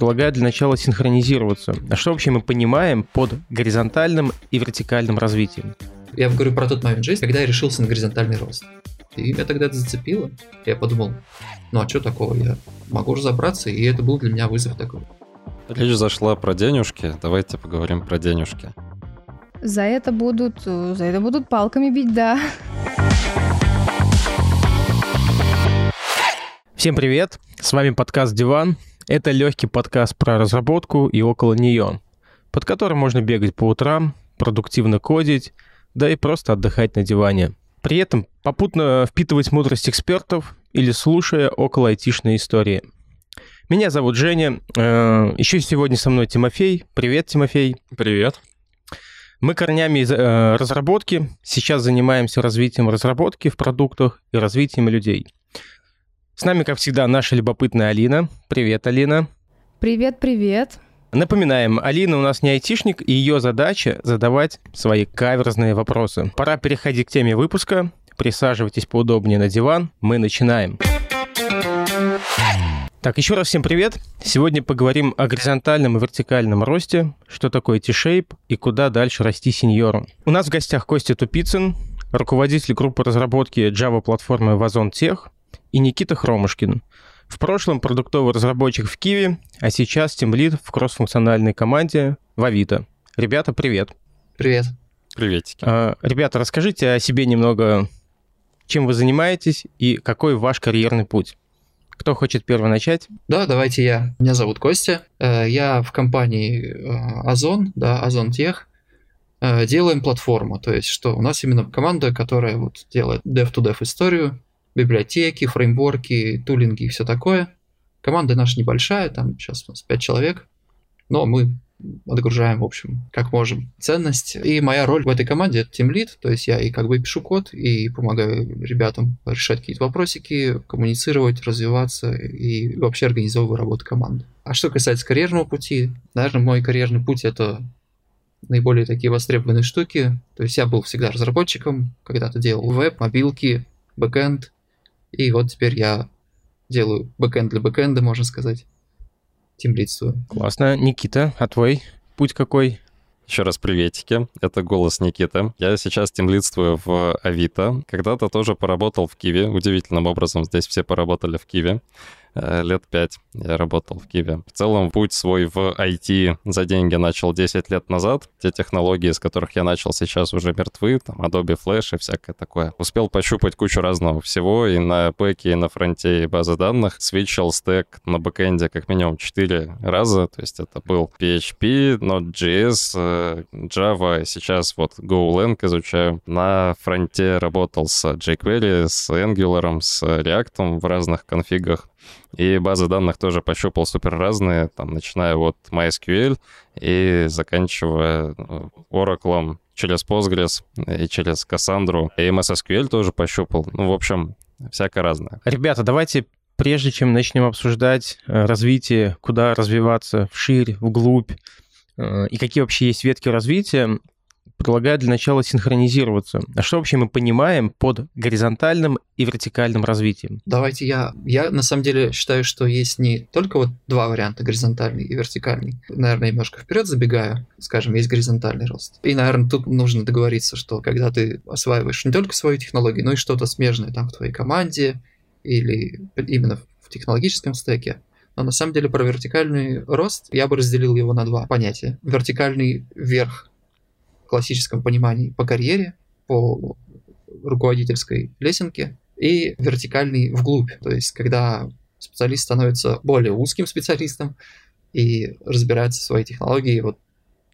предлагаю для начала синхронизироваться. А что вообще мы понимаем под горизонтальным и вертикальным развитием? Я говорю про тот момент жизни, когда я решился на горизонтальный рост. И меня тогда это зацепило. Я подумал, ну а что такого, я могу разобраться, и это был для меня вызов такой. Речь зашла про денежки, давайте поговорим про денежки. За это будут, за это будут палками бить, да. Всем привет, с вами подкаст «Диван». Это легкий подкаст про разработку и около нее, под которым можно бегать по утрам, продуктивно кодить, да и просто отдыхать на диване. При этом попутно впитывать мудрость экспертов или слушая около айтишной истории. Меня зовут Женя. Э, Еще сегодня со мной Тимофей. Привет, Тимофей. Привет. Мы корнями из э, разработки. Сейчас занимаемся развитием разработки в продуктах и развитием людей. С нами, как всегда, наша любопытная Алина. Привет, Алина. Привет, привет. Напоминаем, Алина у нас не айтишник, и ее задача задавать свои каверзные вопросы. Пора переходить к теме выпуска. Присаживайтесь поудобнее на диван. Мы начинаем. Так, еще раз всем привет. Сегодня поговорим о горизонтальном и вертикальном росте, что такое T-Shape и куда дальше расти сеньору. У нас в гостях Костя Тупицын, руководитель группы разработки Java-платформы Вазон Тех, и Никита Хромушкин. В прошлом продуктовый разработчик в Киеве, а сейчас тимлид в кроссфункциональной команде в Авито. Ребята, привет. Привет. Приветики. А, ребята, расскажите о себе немного, чем вы занимаетесь и какой ваш карьерный путь. Кто хочет первый начать? Да, давайте я. Меня зовут Костя. Э, я в компании э, Озон, да, Озон Тех. Э, делаем платформу, то есть что у нас именно команда, которая вот делает dev-to-dev историю, библиотеки, фреймворки, тулинги и все такое. Команда наша небольшая, там сейчас у нас 5 человек, но мы отгружаем, в общем, как можем ценность. И моя роль в этой команде это Lead, то есть я и как бы пишу код, и помогаю ребятам решать какие-то вопросики, коммуницировать, развиваться и вообще организовываю работу команды. А что касается карьерного пути, наверное, мой карьерный путь это наиболее такие востребованные штуки. То есть я был всегда разработчиком, когда-то делал веб, мобилки, бэкэнд, и вот теперь я делаю бэкэнд для бэкэнда, можно сказать. Тимлидствую. Классно. Никита, а твой путь какой? Еще раз приветики. Это голос Никиты. Я сейчас тимлидствую в Авито. Когда-то тоже поработал в QIWI. Удивительным образом здесь все поработали в QIWI. Э, лет пять я работал в QIWI. В целом, путь свой в IT за деньги начал 10 лет назад. Те технологии, с которых я начал сейчас, уже мертвы. Там Adobe Flash и всякое такое. Успел пощупать кучу разного всего и на бэке, и на фронте, и базы данных. Свитчил стек на бэкэнде как минимум 4 раза. То есть это был PHP, Node.js, э, Java. Сейчас вот GoLang изучаю. На фронте работал с jQuery, с Angular, с React в разных конфигах. И базы данных тоже пощупал супер разные, там, начиная от MySQL и заканчивая э, Oracle через Postgres и через Cassandra. И MS SQL тоже пощупал. Ну, в общем, всякое разное. Ребята, давайте прежде чем начнем обсуждать э, развитие, куда развиваться вширь, вглубь, э, и какие вообще есть ветки развития, предлагаю для начала синхронизироваться. А что вообще мы понимаем под горизонтальным и вертикальным развитием? Давайте я... Я на самом деле считаю, что есть не только вот два варианта, горизонтальный и вертикальный. Наверное, немножко вперед забегаю. Скажем, есть горизонтальный рост. И, наверное, тут нужно договориться, что когда ты осваиваешь не только свою технологию, но и что-то смежное там в твоей команде или именно в технологическом стеке, но на самом деле про вертикальный рост я бы разделил его на два понятия. Вертикальный вверх классическом понимании по карьере, по руководительской лесенке и вертикальный вглубь. То есть, когда специалист становится более узким специалистом и разбирается в своей технологии вот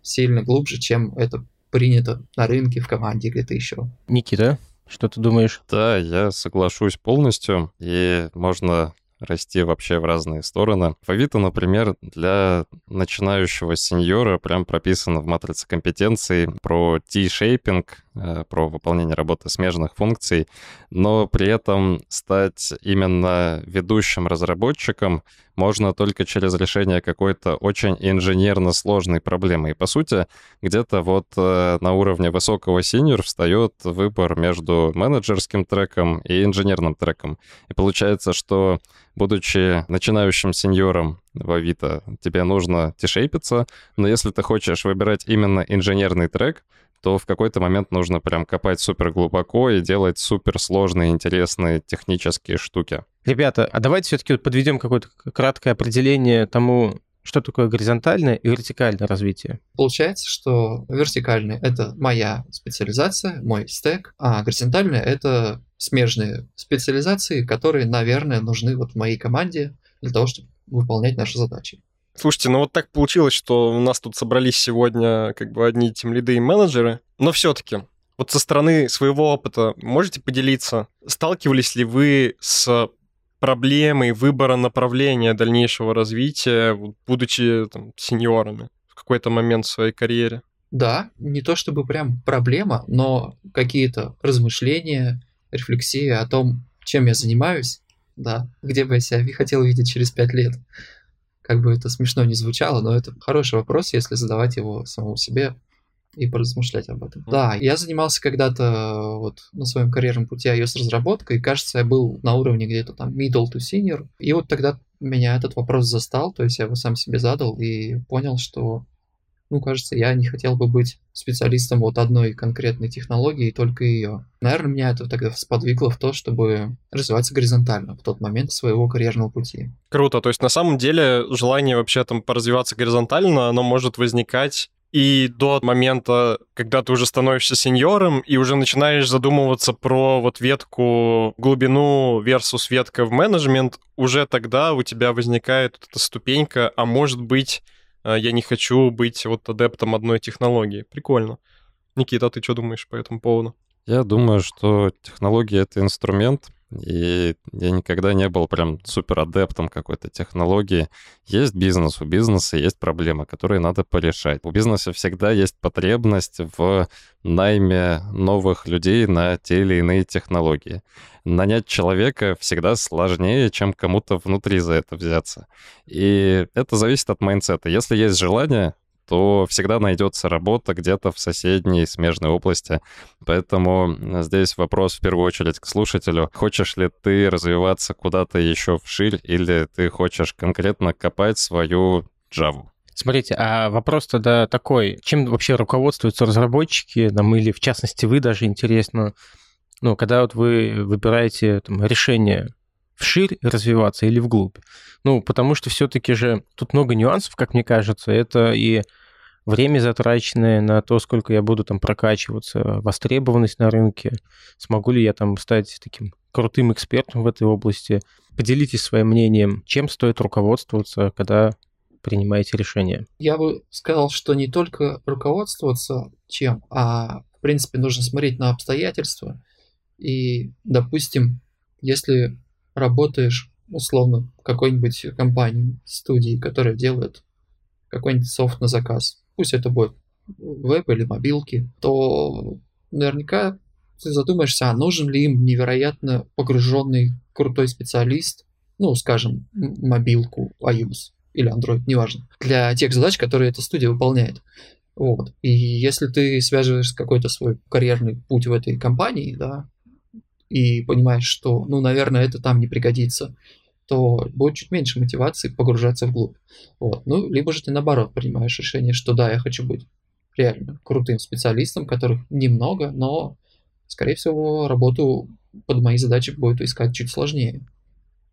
сильно глубже, чем это принято на рынке, в команде, где-то еще. Никита, что ты думаешь? Да, я соглашусь полностью, и можно расти вообще в разные стороны. В Авито, например, для начинающего сеньора прям прописано в матрице компетенций про T-шейпинг, про выполнение работы смежных функций, но при этом стать именно ведущим разработчиком можно только через решение какой-то очень инженерно сложной проблемы. И, по сути, где-то вот э, на уровне высокого синьор встает выбор между менеджерским треком и инженерным треком. И получается, что будучи начинающим сеньором в Авито, тебе нужно тишейпиться, но если ты хочешь выбирать именно инженерный трек, то в какой-то момент нужно прям копать супер глубоко и делать супер сложные, интересные технические штуки. Ребята, а давайте все-таки подведем какое-то краткое определение тому, что такое горизонтальное и вертикальное развитие? Получается, что вертикальное — это моя специализация, мой стек, а горизонтальное — это смежные специализации, которые, наверное, нужны вот в моей команде для того, чтобы выполнять наши задачи. Слушайте, ну вот так получилось, что у нас тут собрались сегодня как бы одни тем лиды и менеджеры, но все-таки вот со стороны своего опыта можете поделиться, сталкивались ли вы с проблемой выбора направления дальнейшего развития, будучи там, сеньорами в какой-то момент в своей карьере? Да, не то чтобы прям проблема, но какие-то размышления, рефлексии о том, чем я занимаюсь, да, где бы я себя хотел видеть через пять лет. Как бы это смешно не звучало, но это хороший вопрос, если задавать его самому себе и поразмышлять об этом. Да, я занимался когда-то вот на своем карьерном пути iOS-разработкой, кажется, я был на уровне где-то там middle to senior, и вот тогда меня этот вопрос застал, то есть я его сам себе задал и понял, что, ну, кажется, я не хотел бы быть специалистом вот одной конкретной технологии, только ее. Наверное, меня это тогда сподвигло в то, чтобы развиваться горизонтально в тот момент своего карьерного пути. Круто, то есть на самом деле желание вообще там поразвиваться горизонтально, оно может возникать и до момента, когда ты уже становишься сеньором и уже начинаешь задумываться про вот ветку глубину versus ветка в менеджмент, уже тогда у тебя возникает эта ступенька, а может быть, я не хочу быть вот адептом одной технологии. Прикольно. Никита, а ты что думаешь по этому поводу? Я думаю, что технология — это инструмент, и я никогда не был прям супер адептом какой-то технологии. Есть бизнес, у бизнеса есть проблемы, которые надо порешать. У бизнеса всегда есть потребность в найме новых людей на те или иные технологии. Нанять человека всегда сложнее, чем кому-то внутри за это взяться. И это зависит от майнсета. Если есть желание, то всегда найдется работа где-то в соседней смежной области. Поэтому здесь вопрос в первую очередь к слушателю. Хочешь ли ты развиваться куда-то еще вширь или ты хочешь конкретно копать свою Java? Смотрите, а вопрос тогда такой, чем вообще руководствуются разработчики, там, или в частности вы даже интересно, ну, когда вот вы выбираете там, решение вширь развиваться или вглубь. Ну, потому что все-таки же тут много нюансов, как мне кажется. Это и время затраченное на то, сколько я буду там прокачиваться, востребованность на рынке, смогу ли я там стать таким крутым экспертом в этой области. Поделитесь своим мнением, чем стоит руководствоваться, когда принимаете решение. Я бы сказал, что не только руководствоваться чем, а в принципе нужно смотреть на обстоятельства. И, допустим, если работаешь условно в какой-нибудь компании, студии, которая делает какой-нибудь софт на заказ, пусть это будет веб или мобилки, то наверняка ты задумаешься, а нужен ли им невероятно погруженный крутой специалист, ну, скажем, мобилку iOS или Android, неважно, для тех задач, которые эта студия выполняет. Вот. И если ты связываешь какой-то свой карьерный путь в этой компании, да, и понимаешь, что, ну, наверное, это там не пригодится, то будет чуть меньше мотивации погружаться вглубь. Вот. Ну, либо же ты наоборот принимаешь решение, что да, я хочу быть реально крутым специалистом, которых немного, но, скорее всего, работу под мои задачи будет искать чуть сложнее.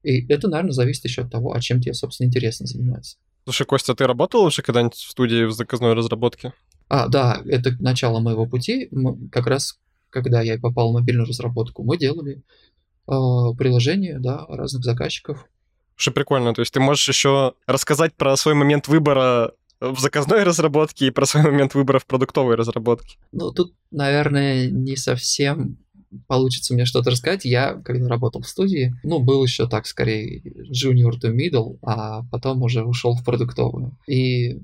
И это, наверное, зависит еще от того, а чем тебе, собственно, интересно заниматься. Слушай, Костя, ты работал уже когда-нибудь в студии в заказной разработке? А, да, это начало моего пути. Мы, как раз когда я попал в мобильную разработку, мы делали э, приложения да, разных заказчиков. Что прикольно, то есть ты можешь еще рассказать про свой момент выбора в заказной разработке и про свой момент выбора в продуктовой разработке. Ну, тут, наверное, не совсем получится мне что-то рассказать. Я, когда работал в студии, ну, был еще так, скорее, junior to middle, а потом уже ушел в продуктовую. И,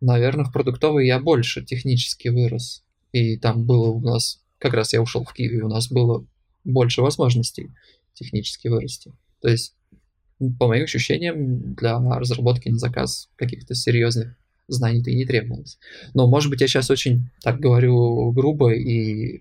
наверное, в продуктовой я больше технически вырос и там было у нас, как раз я ушел в Киеве, у нас было больше возможностей технически вырасти. То есть, по моим ощущениям, для разработки на заказ каких-то серьезных знаний-то и не требовалось. Но, может быть, я сейчас очень так говорю грубо, и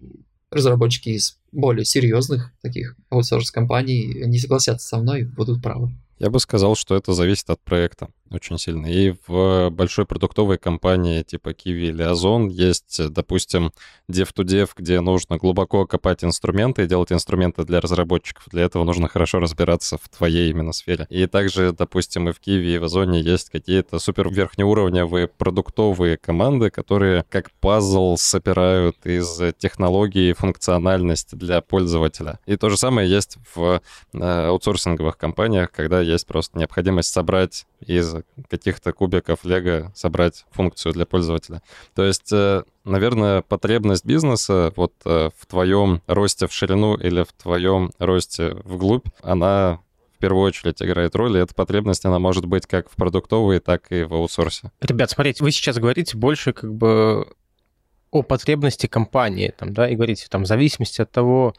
разработчики из более серьезных таких аутсорс-компаний не согласятся со мной, будут правы. Я бы сказал, что это зависит от проекта очень сильно. И в большой продуктовой компании типа Kiwi или Озон есть, допустим, dev-to-dev, где нужно глубоко копать инструменты и делать инструменты для разработчиков. Для этого нужно хорошо разбираться в твоей именно сфере. И также, допустим, и в Kiwi, и в Озоне есть какие-то супер верхнеуровневые продуктовые команды, которые как пазл собирают из технологии функциональность для пользователя. И то же самое есть в э, аутсорсинговых компаниях, когда есть просто необходимость собрать из каких-то кубиков Лего собрать функцию для пользователя. То есть, э, наверное, потребность бизнеса вот э, в твоем росте в ширину или в твоем росте вглубь, она в первую очередь играет роль, и эта потребность, она может быть как в продуктовой, так и в аутсорсе. Ребят, смотрите, вы сейчас говорите больше как бы о потребности компании, там, да, и говорите там в зависимости от того,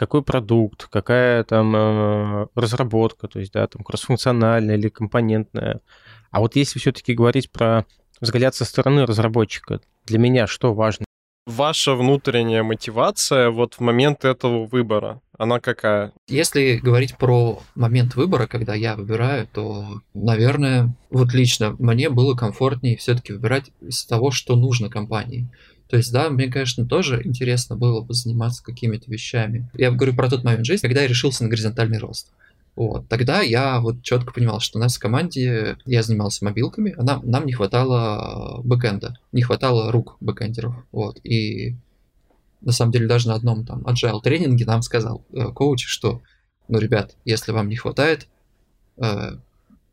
какой продукт, какая там э, разработка, то есть, да, там кроссфункциональная или компонентная. А вот если все-таки говорить про взгляд со стороны разработчика, для меня что важно? Ваша внутренняя мотивация вот в момент этого выбора, она какая? Если говорить про момент выбора, когда я выбираю, то, наверное, вот лично мне было комфортнее все-таки выбирать из того, что нужно компании. То есть, да, мне, конечно, тоже интересно было бы заниматься какими-то вещами. Я говорю про тот момент жизни, когда я решился на горизонтальный рост. Вот. Тогда я вот четко понимал, что у нас в команде я занимался мобилками, а нам, нам не хватало бэкэнда, не хватало рук бэкэндеров. Вот. И на самом деле даже на одном там agile тренинге нам сказал э, коуч, что, ну, ребят, если вам не хватает э,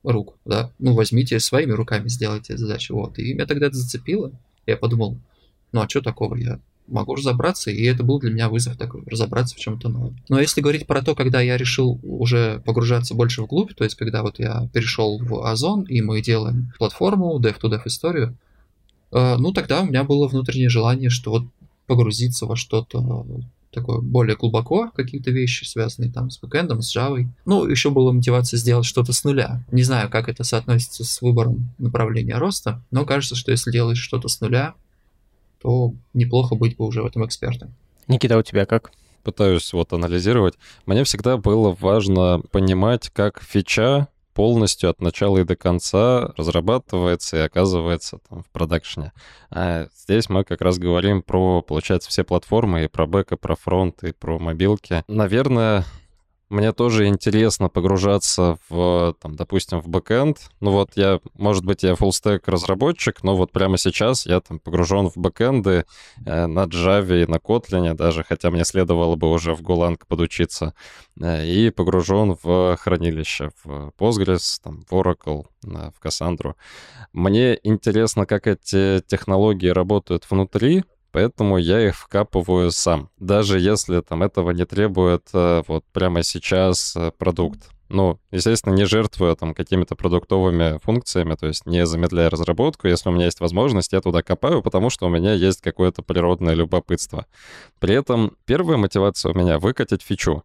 рук, да, ну, возьмите своими руками, сделайте задачу. Вот. И меня тогда это зацепило. Я подумал, ну а что такого? Я могу разобраться, и это был для меня вызов такой, разобраться в чем-то новом. Но если говорить про то, когда я решил уже погружаться больше вглубь, то есть когда вот я перешел в Озон, и мы делаем платформу, dev-to-dev историю, э, ну тогда у меня было внутреннее желание, что вот погрузиться во что-то такое более глубоко, какие-то вещи, связанные там с бэкэндом, с Java. Ну, еще была мотивация сделать что-то с нуля. Не знаю, как это соотносится с выбором направления роста, но кажется, что если делаешь что-то с нуля, то неплохо быть бы уже в этом экспертом. Никита, а у тебя как? Пытаюсь вот анализировать. Мне всегда было важно понимать, как фича полностью от начала и до конца разрабатывается и оказывается там в продакшне. А здесь мы как раз говорим про, получается, все платформы, и про бэк, и про фронт, и про мобилки. Наверное, мне тоже интересно погружаться в, там, допустим, в бэкэнд. Ну вот я, может быть, я full разработчик, но вот прямо сейчас я там погружен в бэкэнды э, на Java и на Kotlin даже, хотя мне следовало бы уже в Golang подучиться. Э, и погружен в хранилище, в Postgres, там, в Oracle, э, в Cassandra. Мне интересно, как эти технологии работают внутри, поэтому я их вкапываю сам. Даже если там этого не требует э, вот прямо сейчас э, продукт. Ну, естественно, не жертвуя там какими-то продуктовыми функциями, то есть не замедляя разработку. Если у меня есть возможность, я туда копаю, потому что у меня есть какое-то природное любопытство. При этом первая мотивация у меня — выкатить фичу.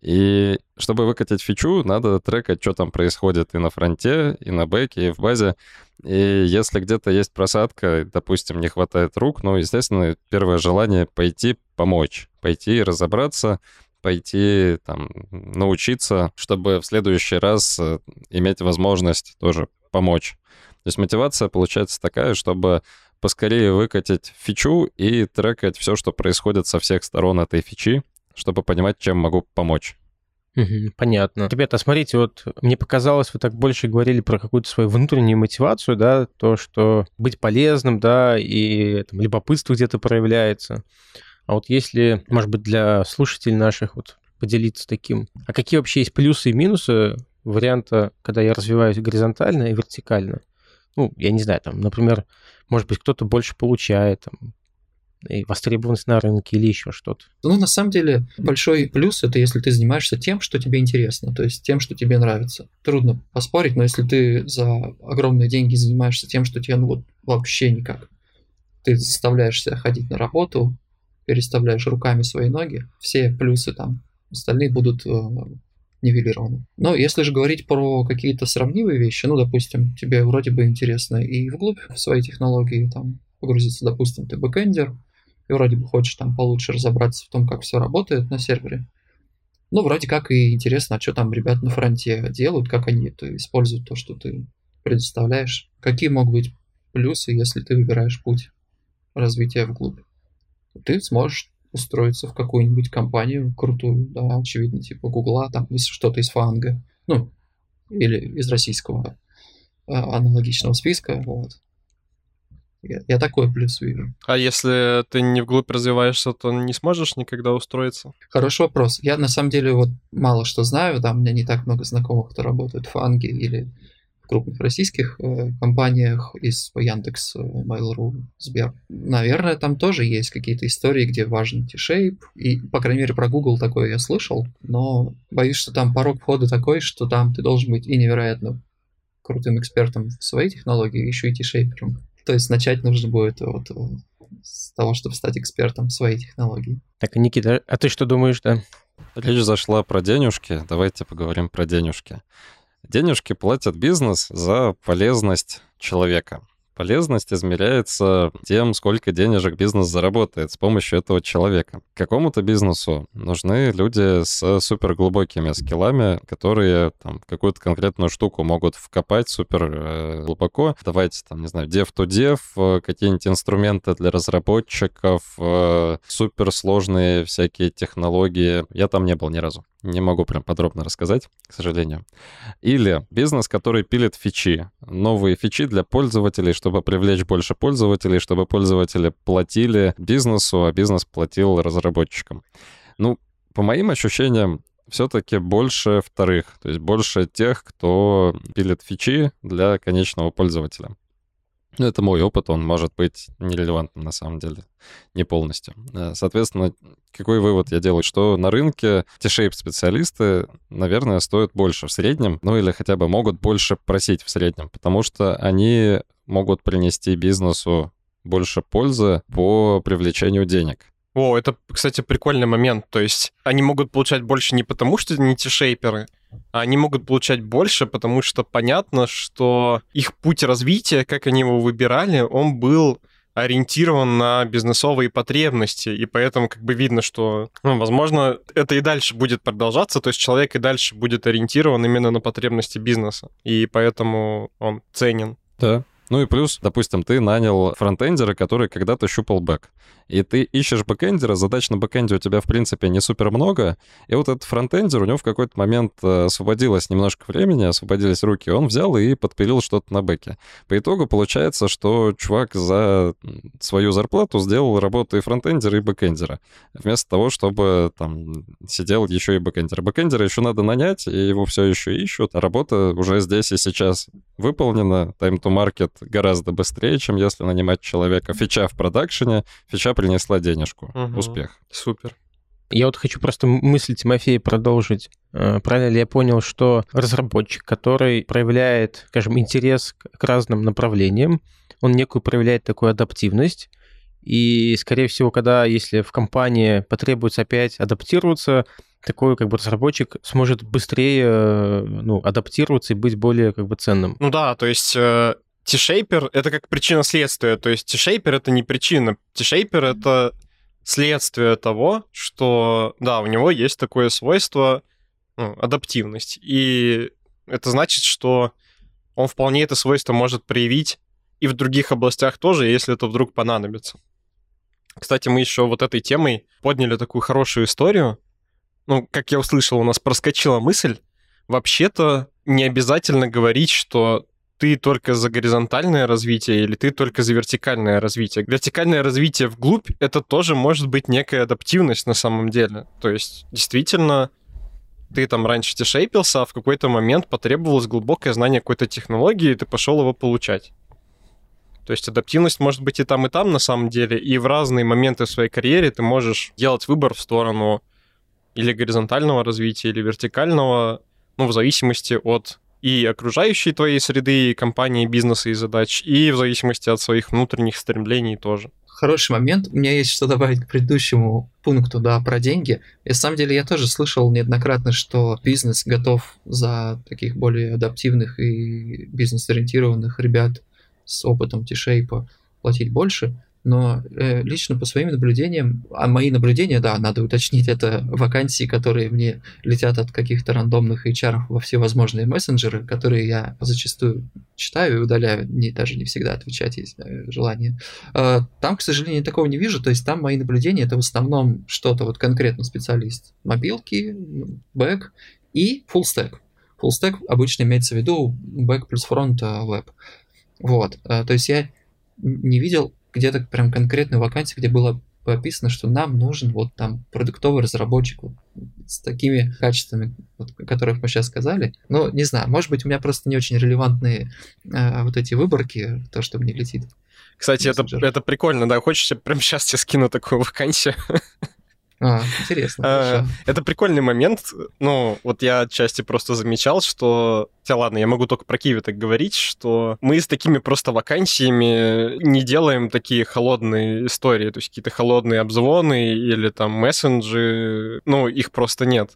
И чтобы выкатить фичу, надо трекать, что там происходит и на фронте, и на бэке, и в базе. И если где-то есть просадка, допустим, не хватает рук, ну, естественно, первое желание пойти помочь, пойти разобраться, пойти там научиться, чтобы в следующий раз э, иметь возможность тоже помочь. То есть мотивация получается такая, чтобы поскорее выкатить фичу и трекать все, что происходит со всех сторон этой фичи, чтобы понимать, чем могу помочь. понятно. Ребята, смотрите, вот мне показалось, вы так больше говорили про какую-то свою внутреннюю мотивацию, да, то, что быть полезным, да, и там, любопытство где-то проявляется. А вот если, может быть, для слушателей наших вот поделиться таким, а какие вообще есть плюсы и минусы варианта, когда я развиваюсь горизонтально и вертикально? Ну, я не знаю, там, например, может быть, кто-то больше получает, там, и востребованность на рынке или еще что-то? Ну, на самом деле, большой плюс это если ты занимаешься тем, что тебе интересно, то есть тем, что тебе нравится. Трудно поспорить, но если ты за огромные деньги занимаешься тем, что тебе ну вот вообще никак, ты заставляешь себя ходить на работу, переставляешь руками свои ноги, все плюсы там остальные будут э, нивелированы. Но если же говорить про какие-то сравнимые вещи, ну, допустим, тебе вроде бы интересно и вглубь в свои технологии там погрузиться, допустим, ты бэкэндер, и вроде бы хочешь там получше разобраться в том, как все работает на сервере, ну, вроде как и интересно, а что там ребят на фронте делают, как они это используют, то, что ты предоставляешь. Какие могут быть плюсы, если ты выбираешь путь развития вглубь? Ты сможешь устроиться в какую-нибудь компанию крутую, да, очевидно, типа Гугла, там, что-то из фанга, ну, или из российского а, аналогичного списка, вот. Я, я такой плюс вижу. А если ты не вглубь развиваешься, то не сможешь никогда устроиться? Хороший вопрос. Я на самом деле вот мало что знаю, да, у меня не так много знакомых, кто работает в фанге или крупных российских э, компаниях из Яндекс, э, Mail.ru, Сбер. Наверное, там тоже есть какие-то истории, где важен T-Shape. И, по крайней мере, про Google такое я слышал, но боюсь, что там порог входа такой, что там ты должен быть и невероятно крутым экспертом в своей технологии, еще и T-Shaper'ом. То есть начать нужно будет вот э, с того, чтобы стать экспертом в своей технологии. Так, Никита, а ты что думаешь, да? Речь зашла про денежки. Давайте поговорим про денежки. Денежки платят бизнес за полезность человека. Полезность измеряется тем, сколько денежек бизнес заработает с помощью этого человека. Какому-то бизнесу нужны люди с суперглубокими скиллами, которые там какую-то конкретную штуку могут вкопать супер э, глубоко. Давайте там, не знаю, dev to dev, э, какие-нибудь инструменты для разработчиков, э, суперсложные всякие технологии. Я там не был ни разу. Не могу прям подробно рассказать, к сожалению. Или бизнес, который пилит фичи. Новые фичи для пользователей, чтобы привлечь больше пользователей, чтобы пользователи платили бизнесу, а бизнес платил разработчикам. Ну, по моим ощущениям, все-таки больше вторых, то есть больше тех, кто пилит фичи для конечного пользователя. Ну, это мой опыт, он может быть нерелевантным на самом деле, не полностью. Э, соответственно, какой вывод я делаю? Что на рынке T-shape специалисты, наверное, стоят больше в среднем, ну или хотя бы могут больше просить в среднем, потому что они могут принести бизнесу больше пользы по привлечению денег. О, это, кстати, прикольный момент. То есть они могут получать больше не потому, что не те шейперы, а они могут получать больше, потому что понятно, что их путь развития, как они его выбирали, он был ориентирован на бизнесовые потребности, и поэтому как бы видно, что, ну, возможно, это и дальше будет продолжаться, то есть человек и дальше будет ориентирован именно на потребности бизнеса, и поэтому он ценен. Да, ну и плюс, допустим, ты нанял фронтендера, который когда-то щупал бэк. И ты ищешь бэкэндера, задач на бэкэнде у тебя, в принципе, не супер много. И вот этот фронтендер, у него в какой-то момент э, освободилось немножко времени, освободились руки, он взял и подпилил что-то на бэке. По итогу получается, что чувак за свою зарплату сделал работу и фронтендера, и бэкэндера. Вместо того, чтобы там сидел еще и бэкэндер. Бэкэндера еще надо нанять, и его все еще ищут. А работа уже здесь и сейчас выполнена. Time to market гораздо быстрее, чем если нанимать человека. Фича в продакшене, фича принесла денежку. Угу. Успех. Супер. Я вот хочу просто мысль Тимофея продолжить. Э, правильно ли я понял, что разработчик, который проявляет, скажем, интерес к разным направлениям, он некую проявляет такую адаптивность, и, скорее всего, когда, если в компании потребуется опять адаптироваться, такой как бы разработчик сможет быстрее э, ну, адаптироваться и быть более как бы ценным. Ну да, то есть э, T-Shaper — это как причина-следствие. То есть T-Shaper — это не причина. T-Shaper — это следствие того, что, да, у него есть такое свойство, ну, адаптивность. И это значит, что он вполне это свойство может проявить и в других областях тоже, если это вдруг понадобится. Кстати, мы еще вот этой темой подняли такую хорошую историю. Ну, как я услышал, у нас проскочила мысль. Вообще-то не обязательно говорить, что ты только за горизонтальное развитие или ты только за вертикальное развитие. Вертикальное развитие вглубь — это тоже может быть некая адаптивность на самом деле. То есть, действительно, ты там раньше тишейпился, а в какой-то момент потребовалось глубокое знание какой-то технологии, и ты пошел его получать. То есть адаптивность может быть и там, и там на самом деле, и в разные моменты в своей карьере ты можешь делать выбор в сторону или горизонтального развития, или вертикального, ну, в зависимости от и окружающей твоей среды, и компании, бизнеса и задач, и в зависимости от своих внутренних стремлений тоже. Хороший момент. У меня есть что добавить к предыдущему пункту, да, про деньги. И, на самом деле я тоже слышал неоднократно, что бизнес готов за таких более адаптивных и бизнес-ориентированных ребят с опытом T-Shape платить больше но э, лично по своим наблюдениям, а мои наблюдения, да, надо уточнить, это вакансии, которые мне летят от каких-то рандомных HR во все возможные мессенджеры, которые я зачастую читаю и удаляю, не, даже не всегда отвечать есть э, желание. Э, там, к сожалению, такого не вижу, то есть там мои наблюдения это в основном что-то вот конкретно специалист. Мобилки, бэк и full stack. Full stack обычно имеется в виду бэк плюс фронт веб. Вот, э, то есть я не видел где-то прям конкретную вакансию, где было описано, что нам нужен вот там продуктовый разработчик вот, с такими качествами, вот, о которых мы сейчас сказали. Ну, не знаю, может быть, у меня просто не очень релевантные э, вот эти выборки, то, что мне летит. Кстати, это, это прикольно, да. Хочешь, я прямо сейчас тебе скину такую вакансию? А, интересно. А, это прикольный момент. Ну, вот я отчасти просто замечал, что... Хотя ладно, я могу только про Киви так говорить, что мы с такими просто вакансиями не делаем такие холодные истории, то есть какие-то холодные обзвоны или там мессенджи, ну, их просто нет.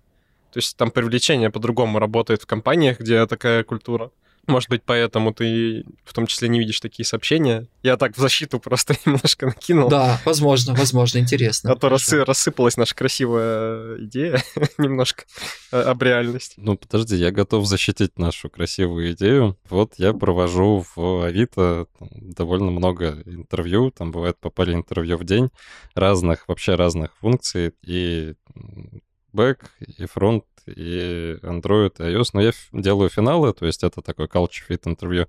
То есть там привлечение по-другому работает в компаниях, где такая культура. Может быть, поэтому ты в том числе не видишь такие сообщения. Я так в защиту просто немножко накинул. Да, возможно, возможно, интересно. А то рассы, рассыпалась наша красивая идея немножко э, об реальности. Ну, подожди, я готов защитить нашу красивую идею. Вот я провожу в Авито довольно много интервью, там бывает по паре интервью в день, разных, вообще разных функций, и бэк, и фронт, и Android, и iOS, но я делаю финалы, то есть это такой culture fit интервью.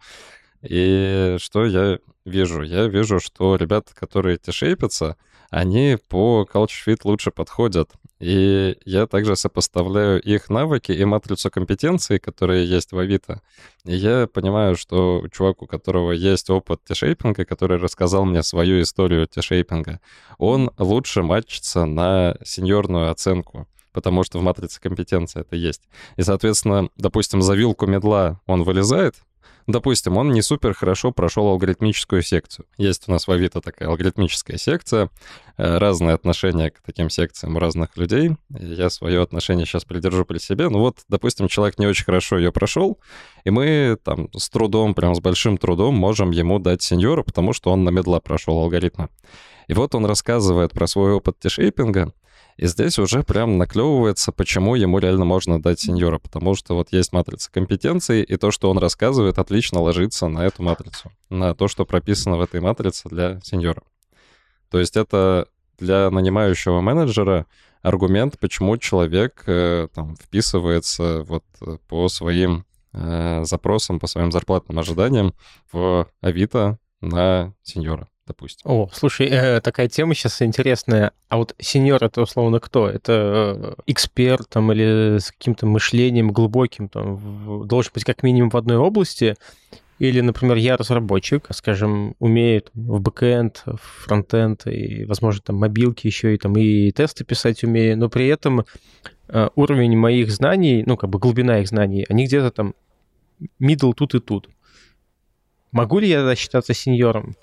И что я вижу? Я вижу, что ребята, которые тишейпятся, они по culture fit лучше подходят. И я также сопоставляю их навыки и матрицу компетенций, которые есть в Авито. И я понимаю, что чувак, у которого есть опыт тишейпинга, который рассказал мне свою историю тишейпинга, он лучше матчится на сеньорную оценку потому что в матрице компетенции это есть. И, соответственно, допустим, за вилку медла он вылезает, Допустим, он не супер хорошо прошел алгоритмическую секцию. Есть у нас в Авито такая алгоритмическая секция, э, разные отношения к таким секциям у разных людей. Я свое отношение сейчас придержу при себе. Ну вот, допустим, человек не очень хорошо ее прошел, и мы там с трудом, прям с большим трудом можем ему дать сеньора, потому что он на медла прошел алгоритма. И вот он рассказывает про свой опыт тишейпинга, и здесь уже прям наклевывается, почему ему реально можно дать сеньора, потому что вот есть матрица компетенций, и то, что он рассказывает, отлично ложится на эту матрицу, на то, что прописано в этой матрице для сеньора. То есть это для нанимающего менеджера аргумент, почему человек э, там, вписывается вот э, по своим э, запросам, по своим зарплатным ожиданиям в Авито на сеньора допустим. О, слушай, э, такая тема сейчас интересная. А вот сеньор это условно кто? Это э, эксперт там или с каким-то мышлением глубоким там должен быть как минимум в одной области? Или, например, я разработчик, скажем, умеет в бэкэнд, в фронтенд и, возможно, там мобилки еще и там и тесты писать умею, но при этом э, уровень моих знаний, ну, как бы глубина их знаний, они где-то там middle тут и тут. Могу ли я считаться сеньором?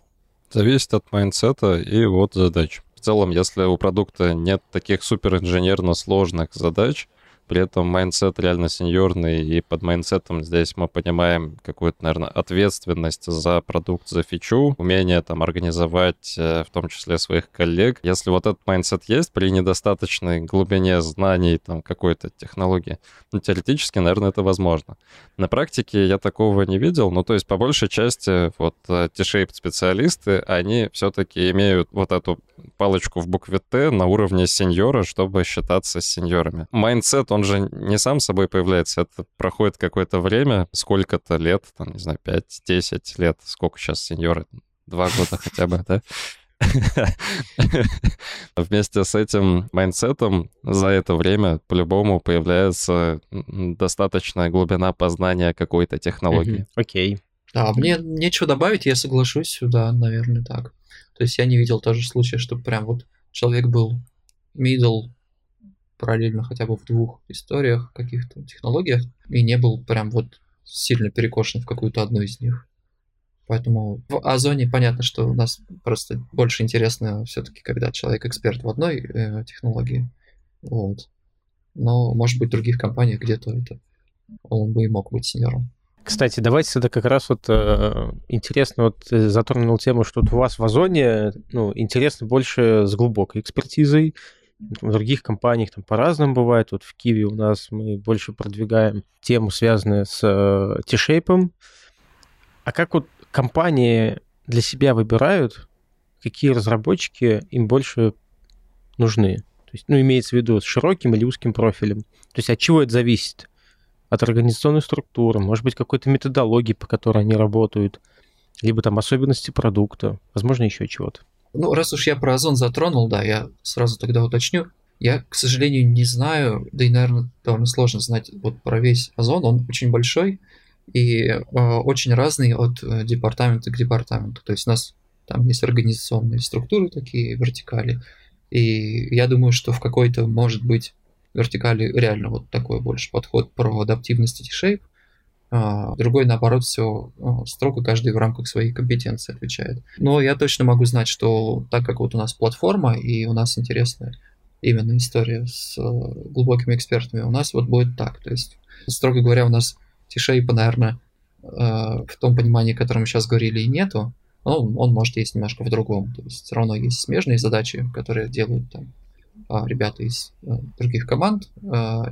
Зависит от майндсета и от задач. В целом, если у продукта нет таких суперинженерно сложных задач, при этом майндсет реально сеньорный, и под майндсетом здесь мы понимаем какую-то, наверное, ответственность за продукт, за фичу, умение там организовать, э, в том числе своих коллег. Если вот этот майндсет есть при недостаточной глубине знаний там какой-то технологии, ну, теоретически, наверное, это возможно. На практике я такого не видел, ну, то есть по большей части вот э, T-shaped специалисты, они все-таки имеют вот эту палочку в букве Т на уровне сеньора, чтобы считаться сеньорами. Майндсет, он же не сам собой появляется, это проходит какое-то время, сколько-то лет, там, не знаю, 5-10 лет, сколько сейчас сеньоры, два года хотя бы, да? Вместе с этим майндсетом за это время по-любому появляется достаточная глубина познания какой-то технологии. Окей. Да, мне нечего добавить, я соглашусь, да, наверное, так. То есть я не видел тоже случая, чтобы прям вот человек был middle параллельно хотя бы в двух историях, каких-то технологиях, и не был прям вот сильно перекошен в какую-то одну из них. Поэтому в Озоне понятно, что у нас просто больше интересно все-таки, когда человек эксперт в одной э, технологии. Вот. Но, может быть, в других компаниях где-то это он бы и мог быть сеньором. Кстати, давайте тогда как раз вот э, интересно, вот э, затронул тему, что вот у вас в Озоне, ну, интересно больше с глубокой экспертизой, в других компаниях там по-разному бывает. Вот в Киви у нас мы больше продвигаем тему, связанную с э, T-Shape. А как вот компании для себя выбирают, какие разработчики им больше нужны? То есть, ну, имеется в виду с широким или узким профилем. То есть от чего это зависит? От организационной структуры, может быть, какой-то методологии, по которой они работают, либо там особенности продукта, возможно, еще чего-то. Ну, раз уж я про Озон затронул, да, я сразу тогда уточню. Я, к сожалению, не знаю, да и, наверное, довольно сложно знать вот про весь Озон. Он очень большой и э, очень разный от э, департамента к департаменту. То есть у нас там есть организационные структуры такие, вертикали. И я думаю, что в какой-то, может быть, вертикали реально вот такой больше подход про адаптивность и shape, другой, наоборот, все ну, строго каждый в рамках своей компетенции отвечает. Но я точно могу знать, что так как вот у нас платформа и у нас интересная именно история с э, глубокими экспертами, у нас вот будет так. То есть, строго говоря, у нас тишейпа, наверное, э, в том понимании, о котором мы сейчас говорили, и нету. Но он может есть немножко в другом. То есть все равно есть смежные задачи, которые делают там а, ребята из э, других команд,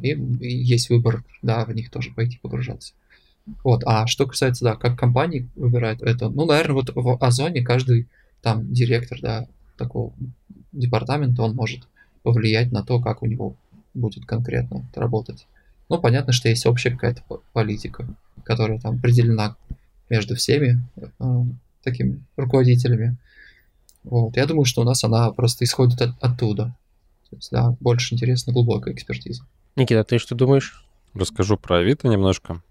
и есть выбор, да, в них тоже пойти погружаться. Вот. А что касается, да, как компании выбирают это, ну, наверное, вот в Озоне каждый там директор, да, такого департамента, он может повлиять на то, как у него будет конкретно работать. Ну, понятно, что есть общая какая-то политика, которая там определена между всеми э, такими руководителями. Вот. Я думаю, что у нас она просто исходит от, оттуда. То есть, да, больше интересна глубокая экспертиза. Никита, ты что думаешь? Расскажу про Авито немножко.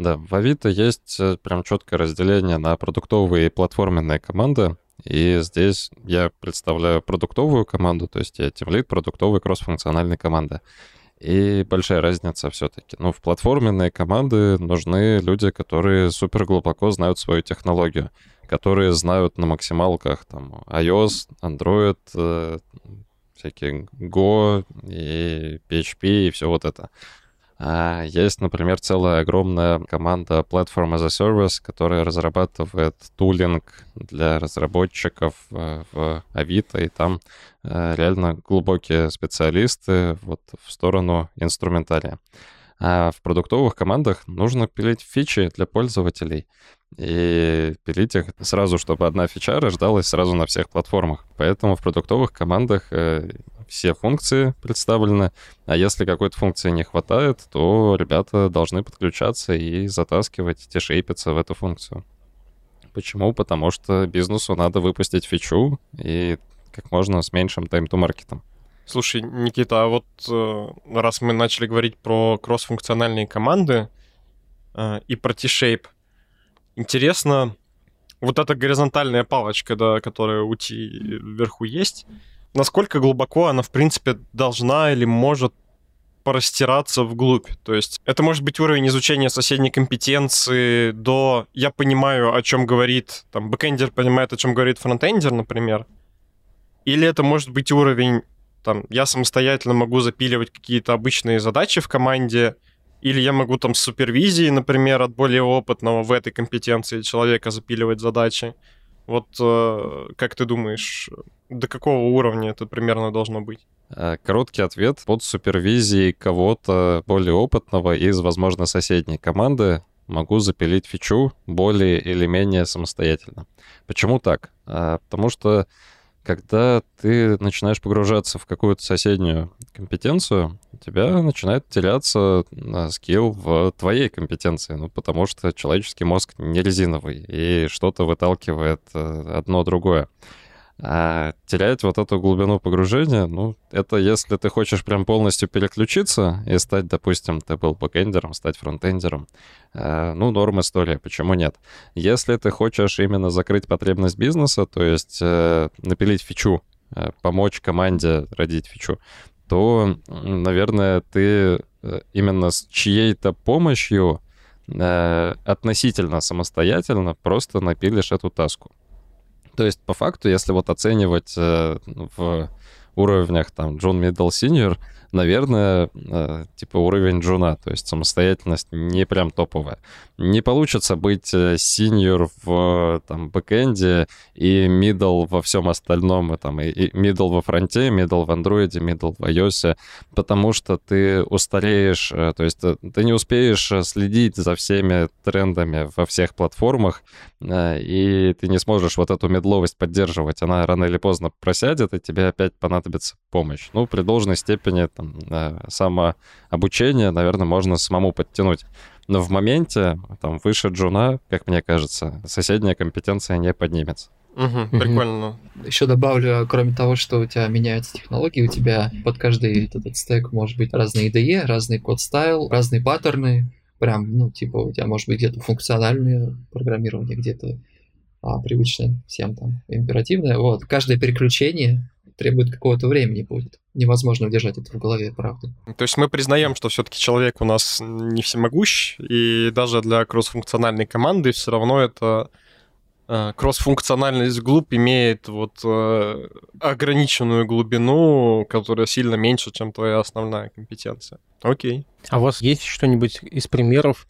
Да, в Авито есть э, прям четкое разделение на продуктовые и платформенные команды. И здесь я представляю продуктовую команду, то есть я тимлид продуктовой кроссфункциональной команды. И большая разница все-таки. Ну, в платформенные команды нужны люди, которые супер глубоко знают свою технологию, которые знают на максималках там iOS, Android, э, всякие Go и PHP и все вот это. А есть, например, целая огромная команда Platform as a Service, которая разрабатывает тулинг для разработчиков э, в Авито, и там э, реально глубокие специалисты вот в сторону инструментария. А в продуктовых командах нужно пилить фичи для пользователей и пилить их сразу, чтобы одна фича рождалась сразу на всех платформах. Поэтому в продуктовых командах э, все функции представлены, а если какой-то функции не хватает, то ребята должны подключаться и затаскивать, тешейпиться в эту функцию. Почему? Потому что бизнесу надо выпустить фичу и как можно с меньшим time-to-market ом. Слушай, Никита, а вот э, раз мы начали говорить про кроссфункциональные команды э, и про T-shape, интересно, вот эта горизонтальная палочка, да, которая у T вверху есть, насколько глубоко она, в принципе, должна или может простираться вглубь. То есть это может быть уровень изучения соседней компетенции до «я понимаю, о чем говорит», там, бэкэндер понимает, о чем говорит фронтендер, например. Или это может быть уровень там, я самостоятельно могу запиливать какие-то обычные задачи в команде, или я могу там с супервизией, например, от более опытного в этой компетенции человека запиливать задачи. Вот э, как ты думаешь, до какого уровня это примерно должно быть? Э, короткий ответ. Под супервизией кого-то более опытного из, возможно, соседней команды могу запилить фичу более или менее самостоятельно. Почему так? Э, потому что когда ты начинаешь погружаться в какую-то соседнюю компетенцию, у тебя начинает теряться а, скилл в твоей компетенции, ну, потому что человеческий мозг не резиновый, и что-то выталкивает э, одно другое. А терять вот эту глубину погружения, ну, это если ты хочешь прям полностью переключиться и стать, допустим, ты был бэкэндером, стать фронтендером, э, ну, норм история, почему нет? Если ты хочешь именно закрыть потребность бизнеса, то есть э, напилить фичу, э, помочь команде родить фичу, то, наверное, ты э, именно с чьей-то помощью э, относительно самостоятельно просто напилишь эту таску. То есть, по факту, если вот оценивать э, в уровнях там Джун Middle Senior, наверное, э, типа уровень джуна, то есть самостоятельность не прям топовая. Не получится быть синьор э, в там бэкэнде и middle во всем остальном, и, там, и, middle во фронте, middle в андроиде, middle в iOS, потому что ты устареешь, э, то есть ты не успеешь следить за всеми трендами во всех платформах, и ты не сможешь вот эту медловость поддерживать. Она рано или поздно просядет, и тебе опять понадобится помощь. Ну, при должной степени там, э, самообучения, наверное, можно самому подтянуть. Но в моменте, там, выше джуна, как мне кажется, соседняя компетенция не поднимется. Угу, прикольно. Еще добавлю, кроме того, что у тебя меняются технологии, у тебя под каждый этот стек может быть разные IDE, разный код стайл, разные паттерны. Прям, ну, типа, у тебя может быть где-то функциональное программирование, где-то а, привычное всем там императивное. Вот, каждое переключение требует какого-то времени будет. Невозможно удержать это в голове, правда. То есть мы признаем, что все-таки человек у нас не всемогущ, и даже для кроссфункциональной команды все равно это э, кроссфункциональность глубь имеет вот э, ограниченную глубину, которая сильно меньше, чем твоя основная компетенция. Окей. А у вас есть что-нибудь из примеров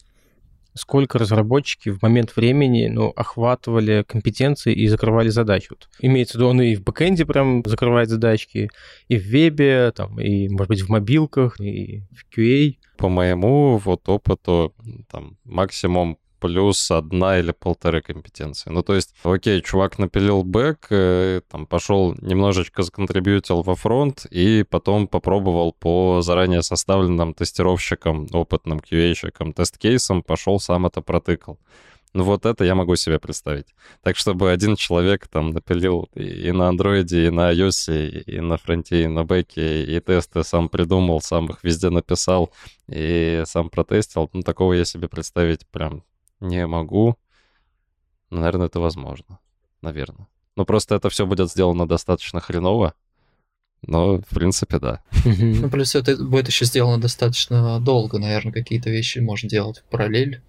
сколько разработчики в момент времени ну, охватывали компетенции и закрывали задачи. Вот. Имеется в виду, он и в бэкэнде прям закрывает задачки, и в вебе, там, и, может быть, в мобилках, и в QA. По моему вот опыту, там, максимум плюс одна или полторы компетенции. Ну, то есть, окей, чувак напилил бэк, э, там, пошел немножечко законтрибьютил во фронт, и потом попробовал по заранее составленным тестировщикам, опытным QA-щикам, тест-кейсам, пошел сам это протыкал. Ну вот это я могу себе представить. Так, чтобы один человек там напилил и на андроиде, и на iOS, и на фронте, и на бэке, и тесты сам придумал, сам их везде написал и сам протестил, ну такого я себе представить прям не могу. Но, наверное, это возможно. Наверное. Но просто это все будет сделано достаточно хреново. Но, в принципе, да. Ну, плюс это будет еще сделано достаточно долго. Наверное, какие-то вещи можно делать в параллель,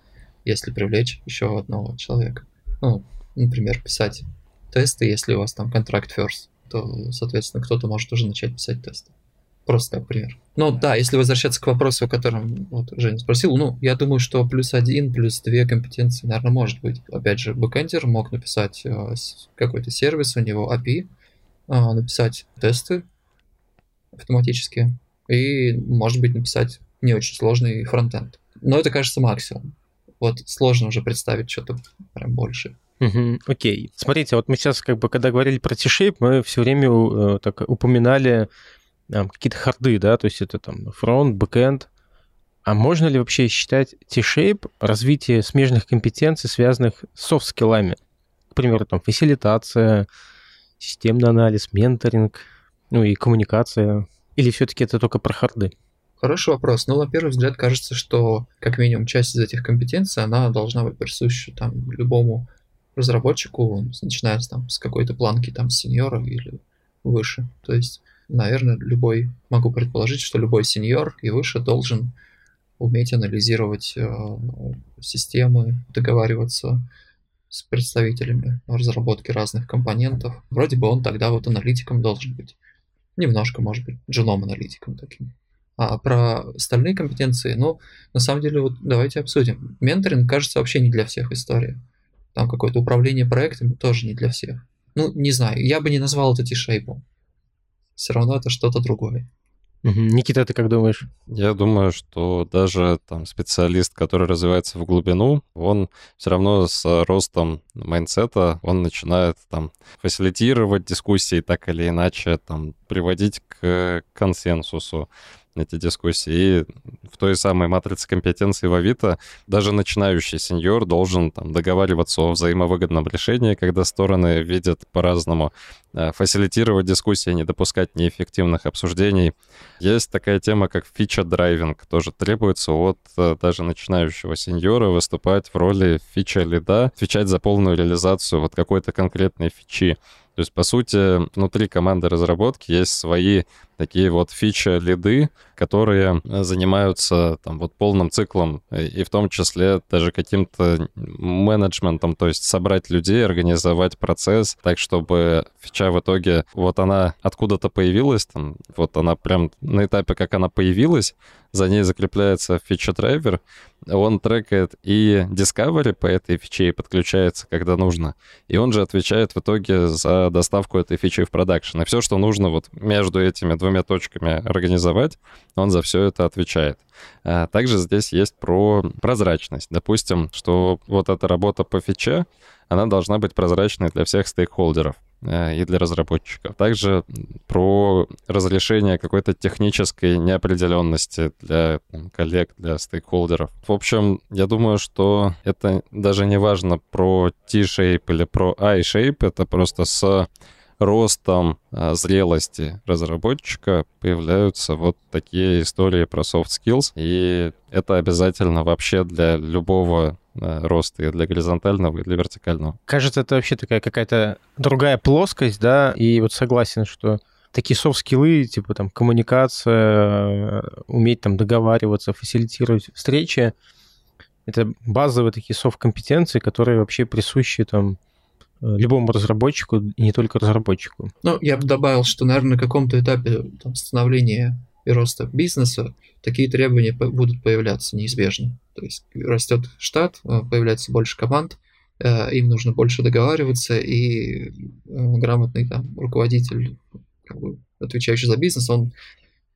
если привлечь еще одного человека. Ну, например, писать тесты, если у вас там контракт first, то, соответственно, кто-то может уже начать писать тесты. Просто как пример. Ну да, если возвращаться к вопросу, о котором вот Женя спросил, ну, я думаю, что плюс один, плюс две компетенции, наверное, может быть. Опять же, бэкэндер мог написать э, какой-то сервис, у него API, э, написать тесты автоматически и, может быть, написать не очень сложный фронтенд. Но это, кажется, максимум. Вот сложно уже представить что-то прям больше. Угу, окей. Смотрите, вот мы сейчас, как бы, когда говорили про T-shape, мы все время э, так упоминали какие-то харды, да, то есть это там фронт, бэкэнд. А можно ли вообще считать T-shape развитие смежных компетенций, связанных с софт-скиллами? К примеру, там фасилитация, системный анализ, менторинг, ну и коммуникация. Или все-таки это только про харды? Хороший вопрос. Ну, на первый взгляд, кажется, что как минимум часть из этих компетенций, она должна быть присуща там любому разработчику, начиная там, с какой-то планки там сеньора или выше. То есть наверное, любой, могу предположить, что любой сеньор и выше должен уметь анализировать э, системы, договариваться с представителями разработки разных компонентов. Вроде бы он тогда вот аналитиком должен быть. Немножко, может быть, дженом-аналитиком таким. А про остальные компетенции, ну, на самом деле, вот давайте обсудим. Менторинг, кажется, вообще не для всех история. Там какое-то управление проектами тоже не для всех. Ну, не знаю, я бы не назвал это T-shape ом все равно это что-то другое. Никита, ты как думаешь? Я думаю, что даже там специалист, который развивается в глубину, он все равно с ростом майндсета, он начинает там фасилитировать дискуссии так или иначе, там приводить к консенсусу эти дискуссии. И в той самой матрице компетенций в Авито даже начинающий сеньор должен там, договариваться о взаимовыгодном решении, когда стороны видят по-разному, э, фасилитировать дискуссии, не допускать неэффективных обсуждений. Есть такая тема, как фича-драйвинг. Тоже требуется от э, даже начинающего сеньора выступать в роли фича-лида, отвечать за полную реализацию вот какой-то конкретной фичи. То есть, по сути, внутри команды разработки есть свои такие вот фича-лиды, которые занимаются там вот полным циклом, и в том числе даже каким-то менеджментом, то есть собрать людей, организовать процесс так, чтобы фича в итоге, вот она откуда-то появилась, там, вот она прям на этапе, как она появилась, за ней закрепляется фича-драйвер, он трекает и Discovery по этой фиче и подключается, когда нужно. И он же отвечает в итоге за доставку этой фичи в продакшн. И все, что нужно вот между этими двумя точками организовать, он за все это отвечает. А также здесь есть про прозрачность. Допустим, что вот эта работа по фиче, она должна быть прозрачной для всех стейкхолдеров. Э, и для разработчиков. Также про разрешение какой-то технической неопределенности для там, коллег, для стейкхолдеров. В общем, я думаю, что это даже не важно про T-shape или про I-shape, это просто с ростом а, зрелости разработчика появляются вот такие истории про soft skills, и это обязательно вообще для любого а, роста, и для горизонтального, и для вертикального. Кажется, это вообще такая какая-то другая плоскость, да, и вот согласен, что такие софт-скиллы, типа там коммуникация, уметь там договариваться, фасилитировать встречи, это базовые такие софт-компетенции, которые вообще присущи там Э, любому разработчику, и не только разработчику. Ну, я бы добавил, что, наверное, на каком-то этапе там, становления и роста бизнеса такие требования будут появляться неизбежно. То есть растет штат, э, появляется больше команд, э, им нужно больше договариваться, и грамотный там руководитель, как бы, отвечающий за бизнес, он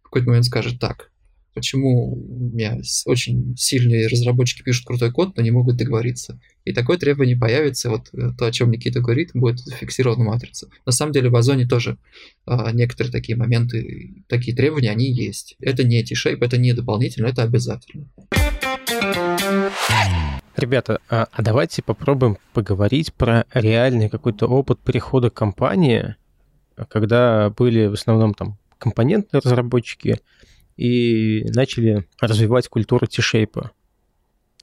в какой-то момент скажет так, почему у меня очень сильные разработчики пишут крутой код, но не могут договориться. И такое требование появится, вот э, то, о чем Никита говорит, будет зафиксировано в матрице. На самом деле в Озоне тоже а, некоторые такие моменты, такие требования, они есть. Это не T-shape, это не дополнительно, это обязательно. Ребята, а, а давайте попробуем поговорить про реальный какой-то опыт перехода компании, когда были в основном там компонентные разработчики, и начали развивать культуру тишейпа.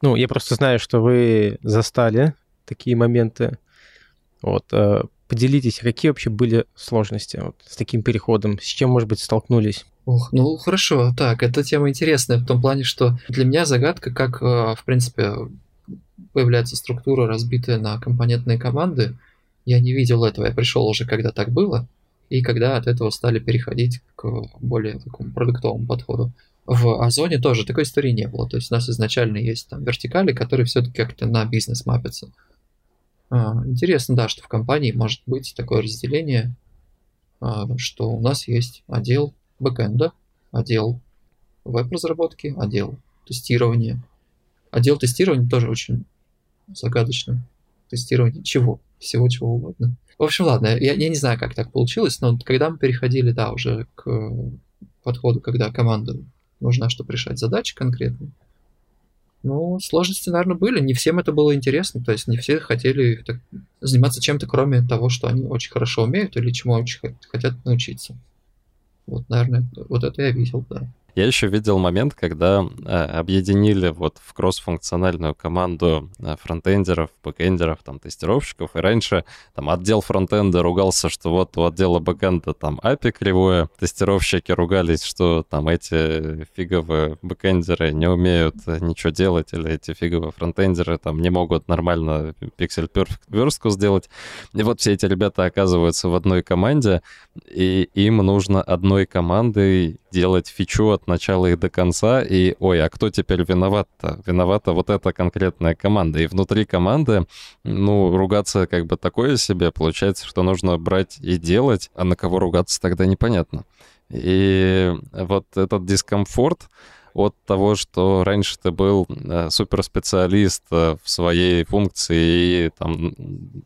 Ну, я просто знаю, что вы застали такие моменты. Вот, э, поделитесь, какие вообще были сложности вот, с таким переходом, с чем, может быть, столкнулись? Ох, ну хорошо, так, эта тема интересная в том плане, что для меня загадка, как, э, в принципе, появляется структура, разбитая на компонентные команды. Я не видел этого, я пришел уже, когда так было и когда от этого стали переходить к более такому продуктовому подходу. В Озоне тоже такой истории не было. То есть у нас изначально есть там вертикали, которые все-таки как-то на бизнес мапятся. А, интересно, да, что в компании может быть такое разделение, а, что у нас есть отдел бэкэнда, отдел веб-разработки, отдел тестирования. Отдел тестирования тоже очень загадочно. Тестирование чего? Всего чего угодно. В общем, ладно, я, я не знаю, как так получилось, но когда мы переходили, да, уже к подходу, когда команда нужна, чтобы решать задачи конкретные, ну, сложности, наверное, были. Не всем это было интересно. То есть не все хотели так, заниматься чем-то, кроме того, что они очень хорошо умеют или чему очень хотят научиться. Вот, наверное, вот это я видел, да. Я еще видел момент, когда э, объединили вот в кроссфункциональную команду э, фронтендеров, бэкендеров, там, тестировщиков, и раньше там отдел фронтенда ругался, что вот у отдела бэкенда там API кривое, тестировщики ругались, что там эти фиговые бэкендеры не умеют ничего делать, или эти фиговые фронтендеры там не могут нормально pixel perfect верстку сделать. И вот все эти ребята оказываются в одной команде, и им нужно одной командой делать фичу от начала и до конца, и, ой, а кто теперь виноват-то? Виновата вот эта конкретная команда. И внутри команды, ну, ругаться как бы такое себе, получается, что нужно брать и делать, а на кого ругаться тогда непонятно. И вот этот дискомфорт, от того, что раньше ты был э, суперспециалист э, в своей функции и там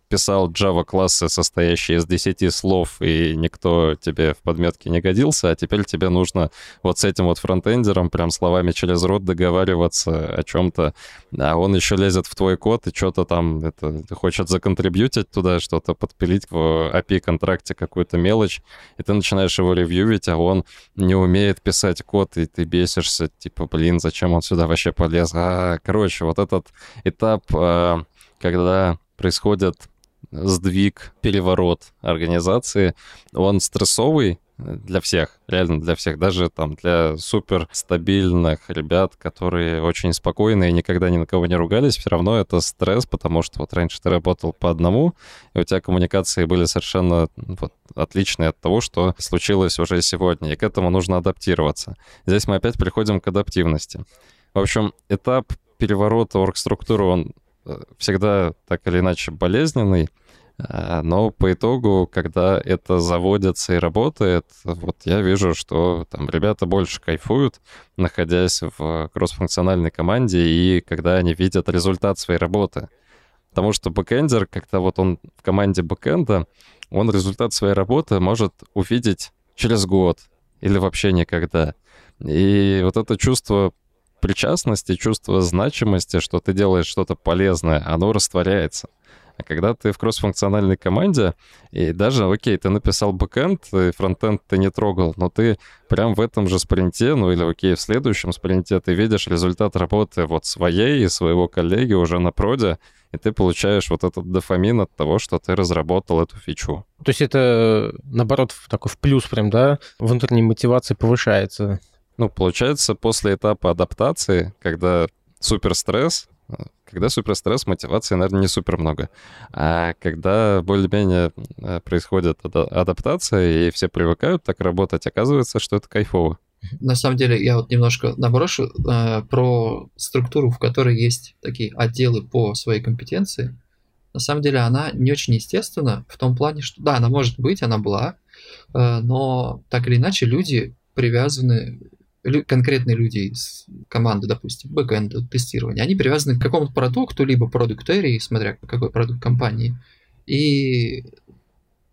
писал Java-классы, состоящие из 10 слов, и никто тебе в подметке не годился, а теперь тебе нужно вот с этим вот фронтендером прям словами через рот договариваться о чем-то, а он еще лезет в твой код и что-то там это, хочет законтрибьютить туда, что-то подпилить в API-контракте какую-то мелочь, и ты начинаешь его ревьюить, а он не умеет писать код, и ты бесишься, типа, блин, зачем он сюда вообще полез? А, короче, вот этот этап, а, когда происходит сдвиг, переворот организации, он стрессовый, для всех, реально для всех, даже там для супер стабильных ребят, которые очень спокойные и никогда ни на кого не ругались, все равно это стресс, потому что вот раньше ты работал по одному, и у тебя коммуникации были совершенно вот, отличные от того, что случилось уже сегодня, и к этому нужно адаптироваться. Здесь мы опять приходим к адаптивности. В общем, этап переворота оргструктуры, он э, всегда так или иначе болезненный, но по итогу, когда это заводится и работает, вот я вижу, что там ребята больше кайфуют, находясь в кроссфункциональной команде, и когда они видят результат своей работы. Потому что бэкэндер, когда вот он в команде бэкэнда, он результат своей работы может увидеть через год или вообще никогда. И вот это чувство причастности, чувство значимости, что ты делаешь что-то полезное, оно растворяется. А когда ты в кроссфункциональной команде, и даже, окей, ты написал бэкэнд, и фронтенд ты не трогал, но ты прям в этом же спринте, ну или, окей, в следующем спринте ты видишь результат работы вот своей и своего коллеги уже на проде, и ты получаешь вот этот дофамин от того, что ты разработал эту фичу. То есть это, наоборот, такой в плюс прям, да, внутренней мотивации повышается? Ну, получается, после этапа адаптации, когда супер стресс, когда суперстресс, мотивации, наверное, не супер много. А когда более-менее э, происходит адаптация, и все привыкают так работать, оказывается, что это кайфово. На самом деле, я вот немножко наброшу э, про структуру, в которой есть такие отделы по своей компетенции. На самом деле, она не очень естественна в том плане, что да, она может быть, она была, э, но так или иначе люди привязаны конкретные люди из команды, допустим, бэкэнда, тестирования, они привязаны к какому-то продукту, либо продукт area, смотря какой продукт компании. И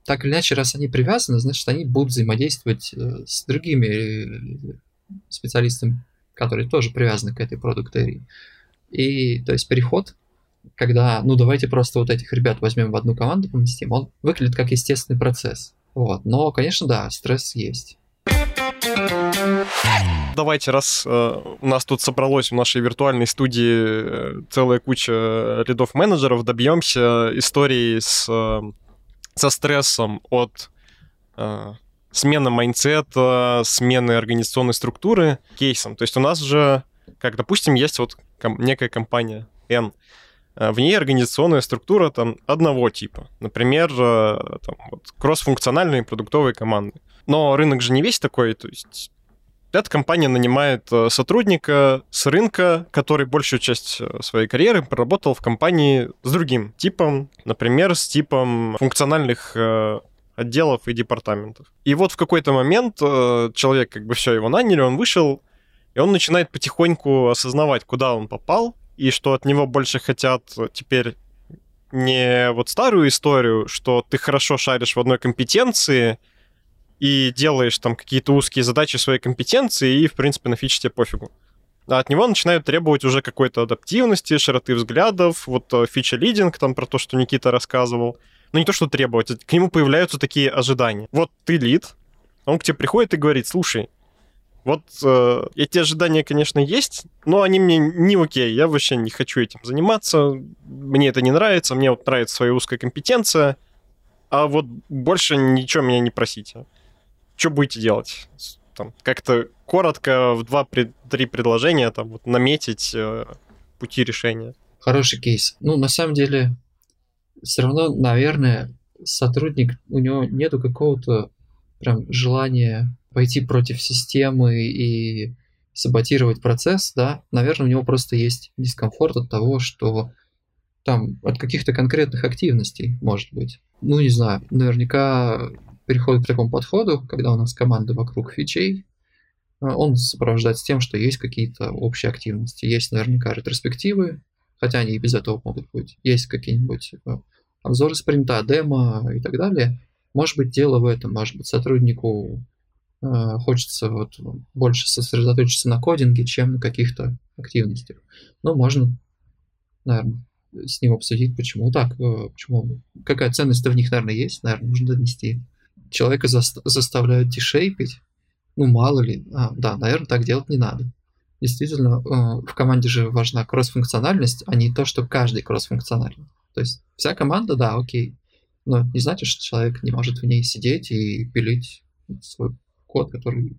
так или иначе, раз они привязаны, значит, они будут взаимодействовать э, с другими э, специалистами, которые тоже привязаны к этой продукт area. И, то есть, переход, когда, ну, давайте просто вот этих ребят возьмем в одну команду, поместим, он выглядит как естественный процесс. Вот. Но, конечно, да, стресс есть. Давайте, раз э, у нас тут собралось в нашей виртуальной студии э, целая куча рядов менеджеров, добьемся истории с, э, со стрессом от э, смены mindset а, смены организационной структуры кейсом. То есть у нас же, как, допустим, есть вот ком- некая компания N, э, в ней организационная структура там одного типа. Например, э, там, вот, кроссфункциональные продуктовые команды. Но рынок же не весь такой, то есть эта компания нанимает э, сотрудника с рынка, который большую часть э, своей карьеры проработал в компании с другим типом, например, с типом функциональных э, отделов и департаментов. И вот в какой-то момент человек, как бы все, его наняли, он вышел, и он начинает потихоньку осознавать, куда он попал, и что от него больше хотят теперь не вот старую историю, что ты хорошо шаришь в одной компетенции, и делаешь там какие-то узкие задачи своей компетенции, и, в принципе, на фичи тебе пофигу. А от него начинают требовать уже какой-то адаптивности, широты взглядов, вот э, фича-лидинг, там про то, что Никита рассказывал. Ну, не то, что требовать, а к нему появляются такие ожидания. Вот ты лид, он к тебе приходит и говорит, слушай, вот э, эти ожидания, конечно, есть, но они мне не окей, я вообще не хочу этим заниматься, мне это не нравится, мне вот нравится своя узкая компетенция, а вот больше ничего меня не просите что будете делать? Там, как-то коротко в два-три предложения там, вот, наметить э, пути решения. Хороший кейс. Ну, на самом деле, все равно, наверное, сотрудник, у него нету какого-то прям желания пойти против системы и саботировать процесс, да, наверное, у него просто есть дискомфорт от того, что там от каких-то конкретных активностей, может быть. Ну, не знаю, наверняка переходит к такому подходу, когда у нас команда вокруг фичей, э, он сопровождается тем, что есть какие-то общие активности. Есть наверняка ретроспективы, хотя они и без этого могут быть. Есть какие-нибудь э, обзоры спринта, демо и так далее. Может быть, дело в этом, может быть, сотруднику э, хочется вот больше сосредоточиться на кодинге, чем на каких-то активностях. Но можно, наверное, с ним обсудить, почему так, почему, какая ценность в них, наверное, есть, наверное, нужно донести человека за, заставляют дешейпить, ну, мало ли, а, да, наверное, так делать не надо. Действительно, э, в команде же важна кроссфункциональность, а не то, что каждый кроссфункциональный. То есть вся команда, да, окей. Но не значит, что человек не может в ней сидеть и пилить свой код, который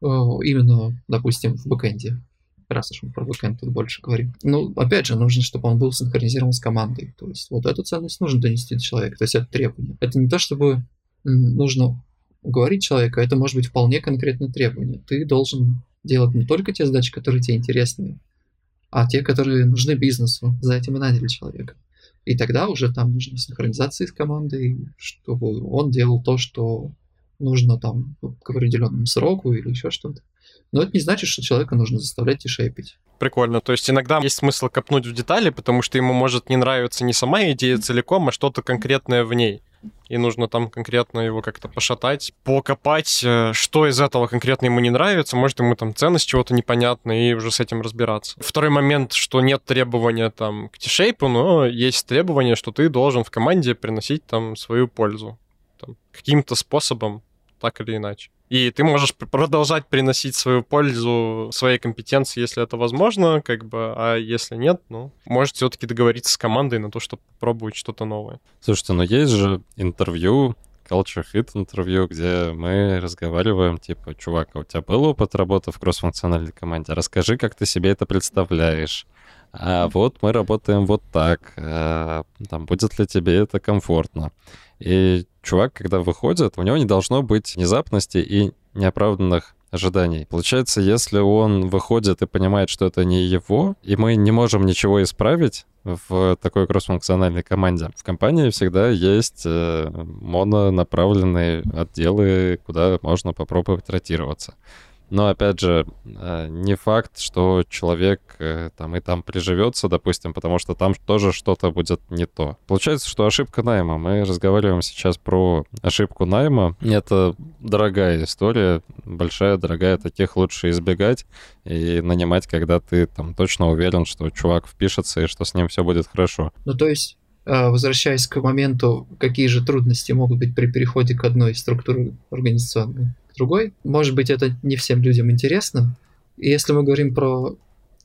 э, именно, допустим, в бэкэнде. Раз уж мы про бэкэнд тут больше говорим. Ну, опять же, нужно, чтобы он был синхронизирован с командой. То есть вот эту ценность нужно донести до человека. То есть это требование. Это не то, чтобы нужно уговорить человека, это может быть вполне конкретное требование. Ты должен делать не только те задачи, которые тебе интересны, а те, которые нужны бизнесу. За этим и наняли человека. И тогда уже там нужна синхронизация с командой, чтобы он делал то, что нужно там к определенному сроку или еще что-то. Но это не значит, что человека нужно заставлять и шейпить. Прикольно. То есть иногда есть смысл копнуть в детали, потому что ему может не нравиться не сама идея целиком, а что-то конкретное в ней и нужно там конкретно его как-то пошатать, покопать, э, что из этого конкретно ему не нравится, может ему там ценность чего-то непонятна, и уже с этим разбираться. Второй момент, что нет требования там к тишейпу, но есть требование, что ты должен в команде приносить там свою пользу. Там, каким-то способом, так или иначе. И ты можешь продолжать приносить свою пользу своей компетенции, если это возможно, как бы, а если нет, ну, может все-таки договориться с командой на то, чтобы попробовать что-то новое. Слушайте, но есть же интервью, Culture Fit интервью, где мы разговариваем, типа, чувак, а у тебя был опыт работы в кроссфункциональной команде? Расскажи, как ты себе это представляешь. А вот мы работаем вот так. А, там, будет ли тебе это комфортно? И чувак, когда выходит, у него не должно быть внезапности и неоправданных ожиданий. Получается, если он выходит и понимает, что это не его, и мы не можем ничего исправить в такой кроссфункциональной команде, в компании всегда есть э, мононаправленные отделы, куда можно попробовать ротироваться. Но опять же, э, не факт, что человек э, там и там приживется, допустим, потому что там тоже что-то будет не то. Получается, что ошибка найма. Мы разговариваем сейчас про ошибку найма. Это дорогая история, большая, дорогая. Таких лучше избегать и нанимать, когда ты там точно уверен, что чувак впишется и что с ним все будет хорошо. Ну, то есть э, возвращаясь к моменту, какие же трудности могут быть при переходе к одной структуре организационной другой. Может быть, это не всем людям интересно. И если мы говорим про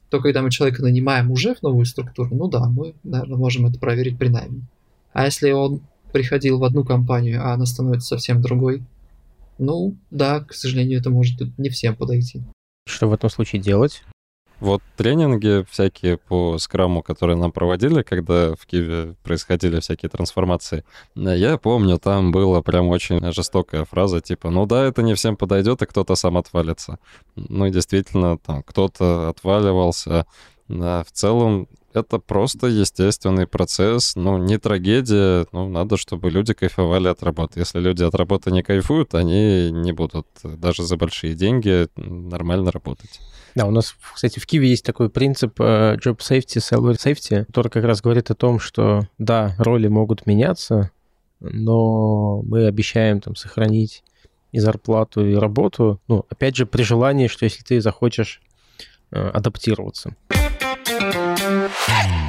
то, когда мы человека нанимаем уже в новую структуру, ну да, мы, наверное, можем это проверить при найме. А если он приходил в одну компанию, а она становится совсем другой, ну да, к сожалению, это может не всем подойти. Что в этом случае делать? Вот тренинги всякие по скраму, которые нам проводили, когда в Киеве происходили всякие трансформации, я помню, там была прям очень жестокая фраза, типа, ну да, это не всем подойдет, и кто-то сам отвалится. Ну и действительно, там кто-то отваливался. Да, в целом это просто естественный процесс, ну, не трагедия, ну, надо, чтобы люди кайфовали от работы. Если люди от работы не кайфуют, они не будут даже за большие деньги нормально работать. Да, у нас, кстати, в Киеве есть такой принцип uh, job safety, salary safety, который как раз говорит о том, что, да, роли могут меняться, но мы обещаем там сохранить и зарплату, и работу. Ну, опять же, при желании, что если ты захочешь uh, адаптироваться.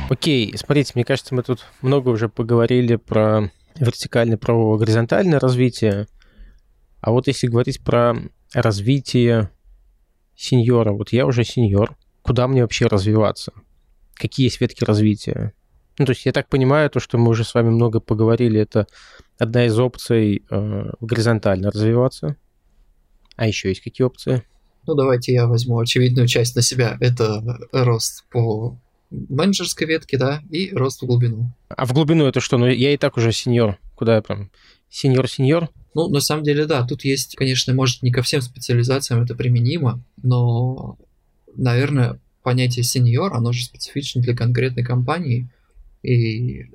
Окей, смотрите, мне кажется, мы тут много уже поговорили про вертикальное, про горизонтальное развитие. А вот если говорить про развитие сеньора, вот я уже сеньор, куда мне вообще развиваться? Какие есть ветки развития? Ну, то есть я так понимаю, то, что мы уже с вами много поговорили, это одна из опций э, горизонтально развиваться. А еще есть какие опции? Ну, давайте я возьму очевидную часть на себя. Это рост по менеджерской ветке, да, и рост в глубину. А в глубину это что? Ну, я и так уже сеньор. Куда я прям? Сеньор-сеньор? Ну, на самом деле, да, тут есть, конечно, может, не ко всем специализациям это применимо, но, наверное, понятие сеньор, оно же специфично для конкретной компании, и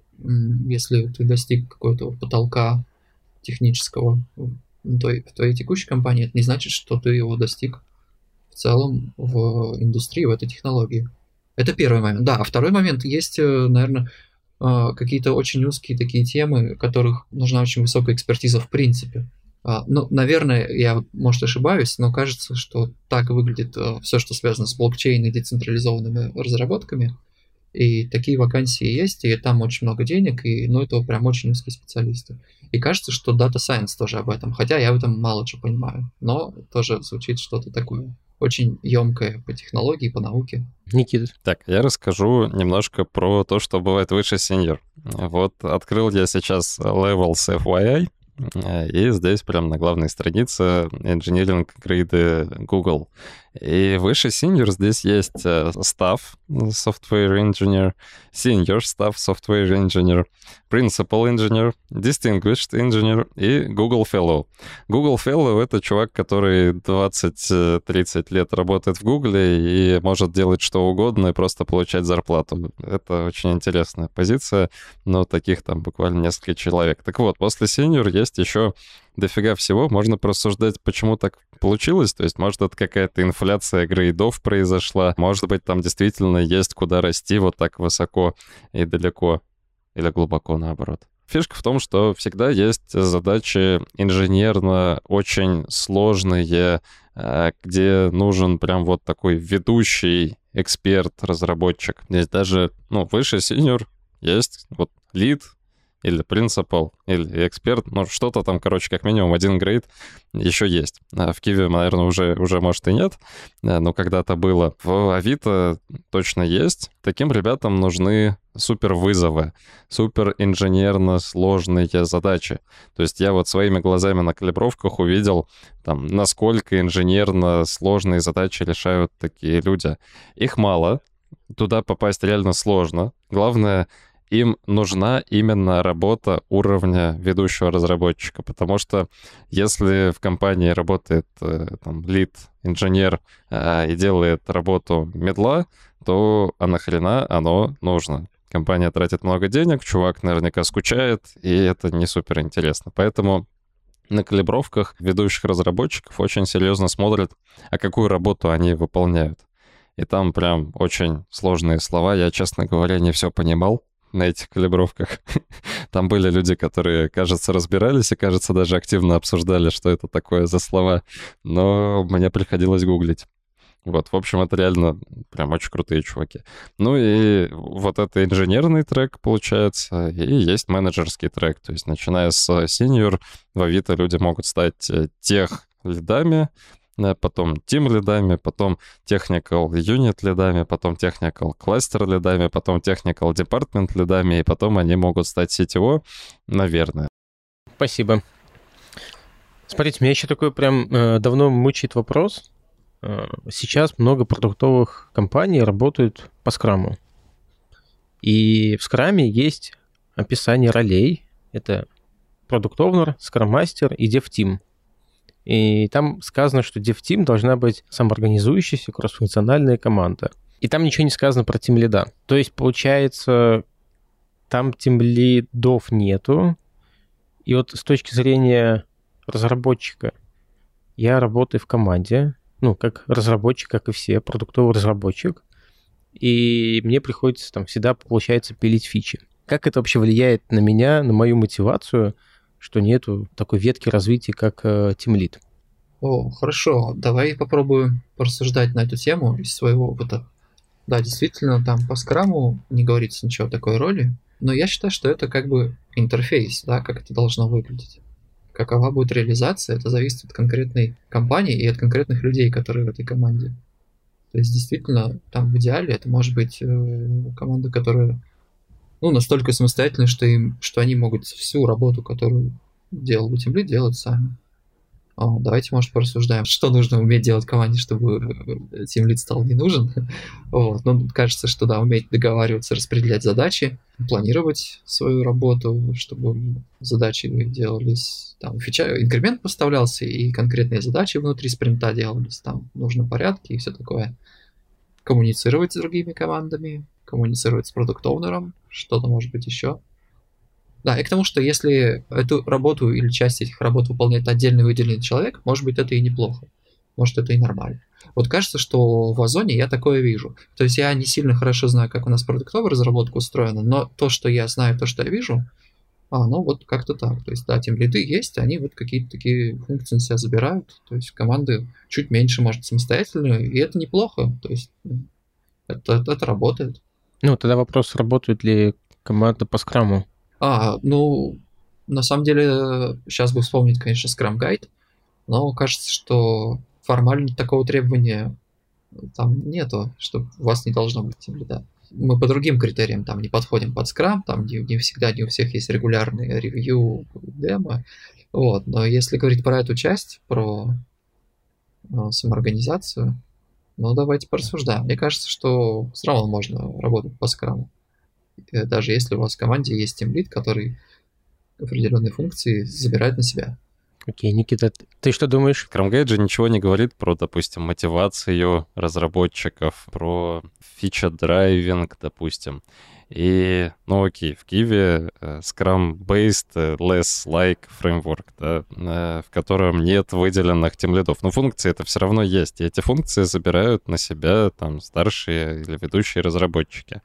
если ты достиг какого-то потолка технического в твоей, в твоей текущей компании, это не значит, что ты его достиг в целом в индустрии, в этой технологии. Это первый момент. Да, а второй момент есть, э, наверное, а, какие-то очень узкие такие темы, которых нужна очень высокая экспертиза в принципе. А, ну, наверное, я, может, ошибаюсь, но кажется, что так выглядит э, все, что связано с блокчейн и децентрализованными разработками. И такие вакансии есть, и там очень много денег, и ну, это прям очень узкие специалисты. И кажется, что Data Science тоже об этом, хотя я в этом мало что понимаю, но тоже звучит что-то такое. Очень емкое по технологии, по науке. Никита. Так, я расскажу немножко про то, что бывает выше сеньор. Вот открыл я сейчас Levels FYI, Э, и здесь прям на главной странице Engineering грейды Google. И выше Senior здесь есть Staff Software Engineer, Senior Staff Software Engineer, Principal Engineer, Distinguished Engineer и Google Fellow. Google Fellow — это чувак, который 20-30 лет работает в Google и может делать что угодно и просто получать зарплату. Это очень интересная позиция, но таких там буквально несколько человек. Так вот, после Senior есть еще дофига всего. Можно просуждать, почему так получилось. То есть, может, это какая-то инфляция грейдов произошла. Может быть, там действительно есть куда расти вот так высоко и далеко. Или глубоко, наоборот. Фишка в том, что всегда есть задачи инженерно очень сложные, э, где нужен прям вот такой ведущий эксперт, разработчик. Здесь даже, ну, выше синьор есть вот лид, или принципал, или эксперт, ну, что-то там, короче, как минимум один грейд еще есть. А в Киеве, наверное, уже, уже, может, и нет, э, но когда-то было. В Авито точно есть. Таким ребятам нужны супер вызовы, супер инженерно сложные задачи. То есть я вот своими глазами на калибровках увидел, там, насколько инженерно сложные задачи решают такие люди. Их мало, туда попасть реально сложно. Главное им нужна именно работа уровня ведущего разработчика, потому что если в компании работает э, там лид, инженер э, и делает работу медла, то а нахрена оно нужно? Компания тратит много денег, чувак наверняка скучает, и это не супер интересно. Поэтому на калибровках ведущих разработчиков очень серьезно смотрят, а какую работу они выполняют. И там прям очень сложные слова. Я, честно говоря, не все понимал на этих калибровках. Там были люди, которые, кажется, разбирались и, кажется, даже активно обсуждали, что это такое за слова, но мне приходилось гуглить. Вот, в общем, это реально прям очень крутые чуваки. Ну и вот это инженерный трек, получается, и есть менеджерский трек. То есть, начиная с senior, в Авито люди могут стать э, тех лидами, потом team лидами, потом technical unit лидами, потом technical cluster лидами, потом technical department лидами, и потом они могут стать CTO, наверное. Спасибо. Смотрите, меня еще такой прям э, давно мучает вопрос. Э, сейчас много продуктовых компаний работают по скраму. И в скраме есть описание ролей. Это продукт овнер скрам-мастер и дев-тим. И там сказано, что DevTeam должна быть самоорганизующаяся кроссфункциональная команда. И там ничего не сказано про Team лида. То есть, получается, там Team лидов нету. И вот с точки зрения разработчика, я работаю в команде, ну, как разработчик, как и все, продуктовый разработчик, и мне приходится там всегда, получается, пилить фичи. Как это вообще влияет на меня, на мою мотивацию – что нету такой ветки развития, как э, Team Lead. О, хорошо, давай попробую порассуждать на эту тему из своего опыта. Да, действительно, там по скраму не говорится ничего о такой роли, но я считаю, что это как бы интерфейс, да, как это должно выглядеть. Какова будет реализация, это зависит от конкретной компании и от конкретных людей, которые в этой команде. То есть, действительно, там в идеале это может быть э, команда, которая ну, настолько самостоятельны, что, им, что они могут всю работу, которую делал бы Тимлит, делать сами. О, давайте, может, порассуждаем, что нужно уметь делать команде, чтобы Тимлит стал не нужен. вот. Ну, кажется, что да, уметь договариваться, распределять задачи, планировать свою работу, чтобы задачи делались, там, фича, инкремент поставлялся, и конкретные задачи внутри спринта делались, там, в порядке и все такое. Коммуницировать с другими командами, коммуницировать с продукт-оунером, что-то может быть еще. Да, и к тому, что если эту работу или часть этих работ выполняет отдельный выделенный человек, может быть, это и неплохо. Может, это и нормально. Вот кажется, что в Озоне я такое вижу. То есть я не сильно хорошо знаю, как у нас продуктовая разработка устроена, но то, что я знаю, то, что я вижу, а, ну вот как-то так. То есть, да, тем лиды есть, они вот какие-то такие функции на себя забирают. То есть команды чуть меньше, может, самостоятельные, и это неплохо. То есть это, это, это работает. Ну, тогда вопрос, работает ли команда по скраму? А, ну, на самом деле, сейчас бы вспомнить, конечно, Scrum Guide, но кажется, что формально такого требования там нету, что у вас не должно быть тимлида. Мы по другим критериям там не подходим под скрам, там не, не всегда, не у всех есть регулярные ревью, демо. Вот, но если говорить про эту часть, про ну, самоорганизацию, ну давайте порассуждаем. Мне кажется, что все равно можно работать по Scrum у. Э, даже если у вас в команде есть тимлид, который определенные функции забирает на себя. Окей, Никита, ты что думаешь? Scrum же ничего не говорит про, допустим, мотивацию разработчиков, про feature-driving, допустим. И, ну окей, в Киеве uh, Scrum-based uh, LeSS-like framework, да, uh, в котором нет выделенных тимлидов. Но функции это все равно есть. И эти функции забирают на себя там старшие или ведущие разработчики.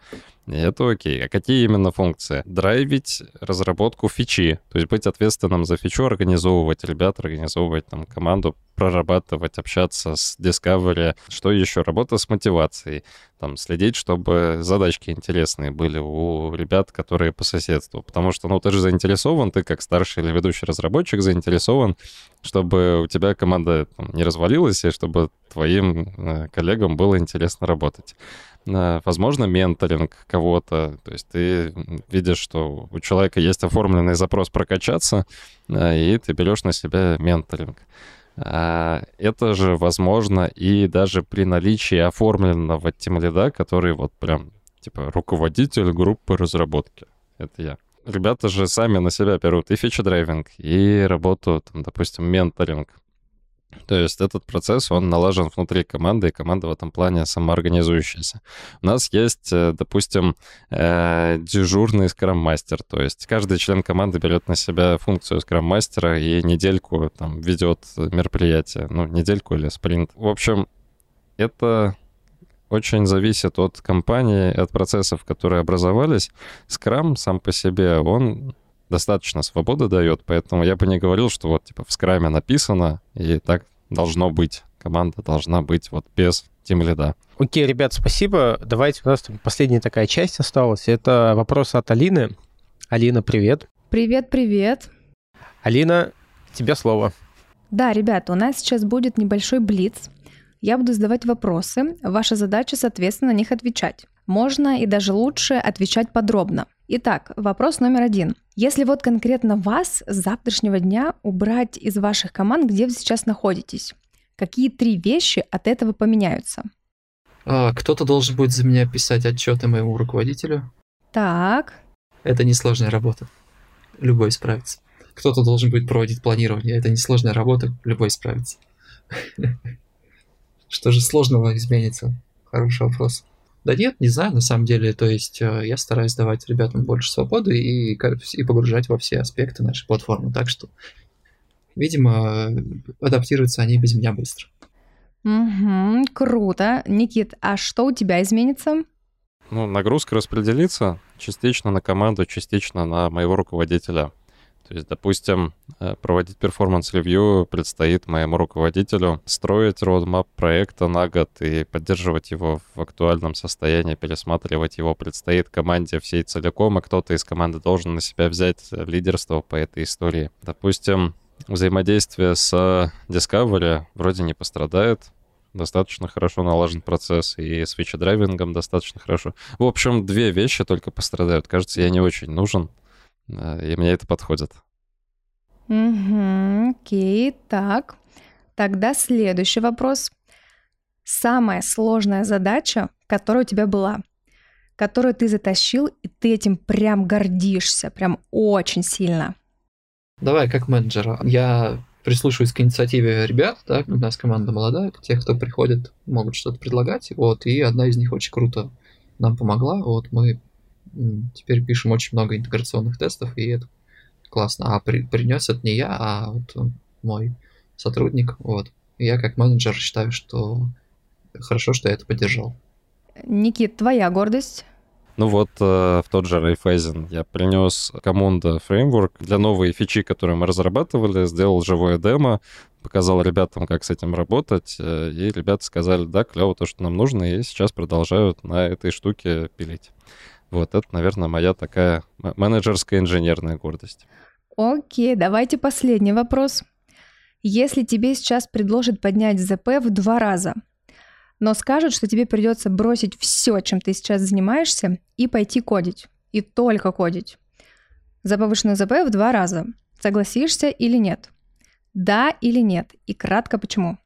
И это окей. А какие именно функции? Драйвить разработку фичи, то есть быть ответственным за фичу, организовывать ребят, организовывать там команду, прорабатывать, общаться с Discovery. Что еще? Работа с мотивацией. Там следить, чтобы задачки интересные были у ребят, которые по соседству. Потому что, ну, ты же заинтересован, ты как старший или ведущий разработчик заинтересован, чтобы у тебя команда там, не развалилась, и чтобы твоим э, коллегам было интересно работать возможно, менторинг кого-то. То есть ты видишь, что у человека есть оформленный запрос прокачаться, и ты берешь на себя менторинг. А, это же возможно и даже при наличии оформленного тимлида, который вот прям типа руководитель группы разработки. Это я. Ребята же сами на себя берут и feature-driving, и работу, там, допустим, менторинг. То есть этот процесс, он налажен внутри команды, и команда в этом плане самоорганизующаяся. У нас есть, э, допустим, э, дежурный скрам-мастер, то есть каждый член команды берет на себя функцию скрам-мастера и недельку там ведет мероприятие, ну, недельку или спринт. В общем, это очень зависит от компании, от процессов, которые образовались. Скрам сам по себе, он достаточно свободы дает, поэтому я бы не говорил, что вот типа в скраме написано, и так должно быть. Команда должна быть вот без тем лида. Окей, ребят, спасибо. Давайте, у нас последняя такая часть осталась. Это вопрос от Алины. Алина, привет. Привет, привет. Алина, тебе слово. Да, ребята, у нас сейчас будет небольшой блиц. Я буду задавать вопросы. Ваша задача, соответственно, на них отвечать. Можно и даже лучше отвечать подробно. Итак, вопрос номер один. Если вот конкретно вас с завтрашнего дня убрать из ваших команд, где вы сейчас находитесь, какие три вещи от этого поменяются? А, кто-то должен будет за меня писать отчеты моему руководителю. Так. Это несложная работа. Любой справится. Кто-то должен будет проводить планирование. Это несложная работа. Любой справится. Что же сложного изменится? Хороший вопрос. Да нет, не знаю, на самом деле. То есть э, я стараюсь давать ребятам больше свободы и, и погружать во все аспекты нашей платформы. Так что, видимо, адаптируются они без меня быстро. Угу, круто. Никит, а что у тебя изменится? Ну, нагрузка распределится частично на команду, частично на моего руководителя. То есть, допустим, э, проводить performance review предстоит моему руководителю, строить roadmap проекта на год и поддерживать его в актуальном состоянии, пересматривать его предстоит команде всей целиком, а кто-то из команды должен на себя взять лидерство по этой истории. Допустим, взаимодействие с Discovery вроде не пострадает, достаточно хорошо налажен процесс, и с драйвингом достаточно хорошо. В общем, две вещи только пострадают. Кажется, я не очень нужен, и мне это подходит. Угу, окей, так. Тогда следующий вопрос. Самая сложная задача, которая у тебя была, которую ты затащил, и ты этим прям гордишься, прям очень сильно. Давай, как менеджера. Я прислушиваюсь к инициативе ребят, да, у нас команда молодая, тех, кто приходит, могут что-то предлагать, вот, и одна из них очень круто нам помогла, вот, мы теперь пишем очень много интеграционных тестов, и это классно. А при, принес это не я, а вот мой сотрудник, вот. И я как менеджер считаю, что хорошо, что я это поддержал. Никит, твоя гордость? Ну вот э, в тот же Rayfeisen я принес команда фреймворк для новой фичи, которые мы разрабатывали, сделал живое демо, показал ребятам, как с этим работать, э, и ребята сказали, да, клево то, что нам нужно, и сейчас продолжают на этой штуке пилить. Вот это, наверное, моя такая менеджерская инженерная гордость. Окей, давайте последний вопрос. Если тебе сейчас предложат поднять ЗП в два раза, но скажут, что тебе придется бросить все, чем ты сейчас занимаешься, и пойти кодить. И только кодить. За повышенное ЗП в два раза. Согласишься или нет? Да или нет? И кратко почему?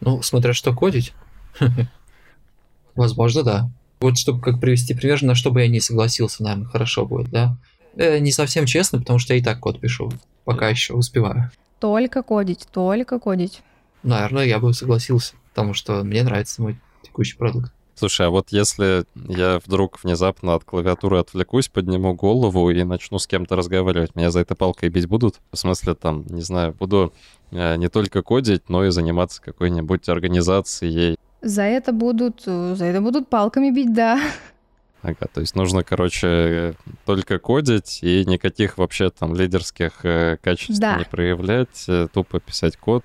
Ну, смотря что кодить. Возможно, да. Вот чтобы как привести пример, на что бы я не согласился, наверное, хорошо будет, да? Э, не совсем честно, потому что я и так код пишу. Пока еще успеваю. Только кодить, только кодить. Наверное, я бы согласился, потому что мне нравится мой текущий продукт. Слушай, а вот если я вдруг внезапно от клавиатуры отвлекусь, подниму голову и начну с кем-то разговаривать, меня за это палкой бить будут? В смысле, там, не знаю, буду э, не только кодить, но и заниматься какой-нибудь организацией. За это будут, за это будут палками бить, да. Ага, то есть нужно, короче, только кодить и никаких вообще там лидерских э, качеств Да. не проявлять, э, тупо писать код.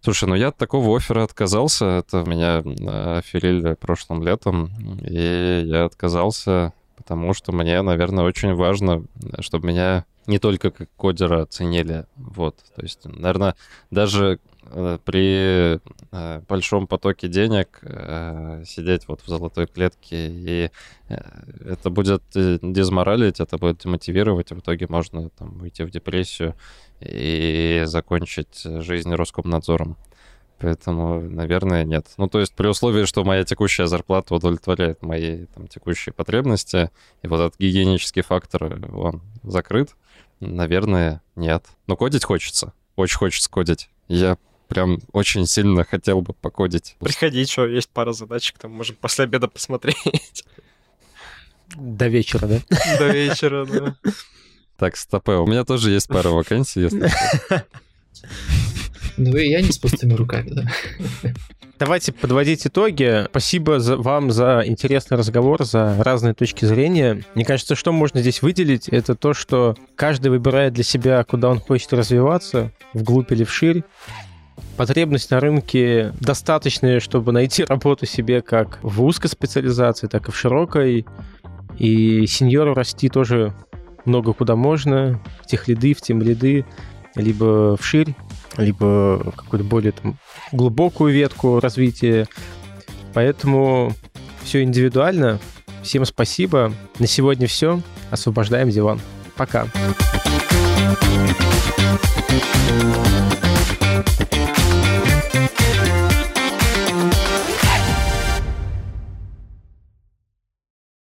Слушай, ну я от такого оффера отказался. Это меня э, оферили прошлым летом, и я отказался, потому что мне, наверное, очень важно, э, чтобы меня не только как кодера ценили. Вот, то есть, наверное, даже э, при э, большом потоке денег сидеть вот в золотой клетке, и это будет дезморалить, это будет демотивировать, в итоге можно там уйти в депрессию и закончить жизнь Роскомнадзором. Поэтому, наверное, нет. Ну, то есть при условии, что моя текущая зарплата удовлетворяет мои там, текущие потребности, и вот этот гигиенический фактор, он закрыт, наверное, нет. Но кодить хочется. Очень хочется кодить. Я прям очень сильно хотел бы покодить. Приходи, что, есть пара задачек, там можем после обеда посмотреть. До вечера, да? До вечера, да. Так, стопе, у меня тоже есть пара вакансий, если. Ну и я не с пустыми руками, да. Давайте подводить итоги. Спасибо за, вам за интересный разговор, за разные точки зрения. Мне кажется, что можно здесь выделить, это то, что каждый выбирает для себя, куда он хочет развиваться, вглубь или вширь. Потребность на рынке достаточная, чтобы найти работу себе как в узкой специализации, так и в широкой. И сеньору расти тоже много куда можно. В тех лиды, в тем лиды, либо вширь, либо какую-то более там, глубокую ветку развития. Поэтому все индивидуально. Всем спасибо. На сегодня все. Освобождаем диван. Пока.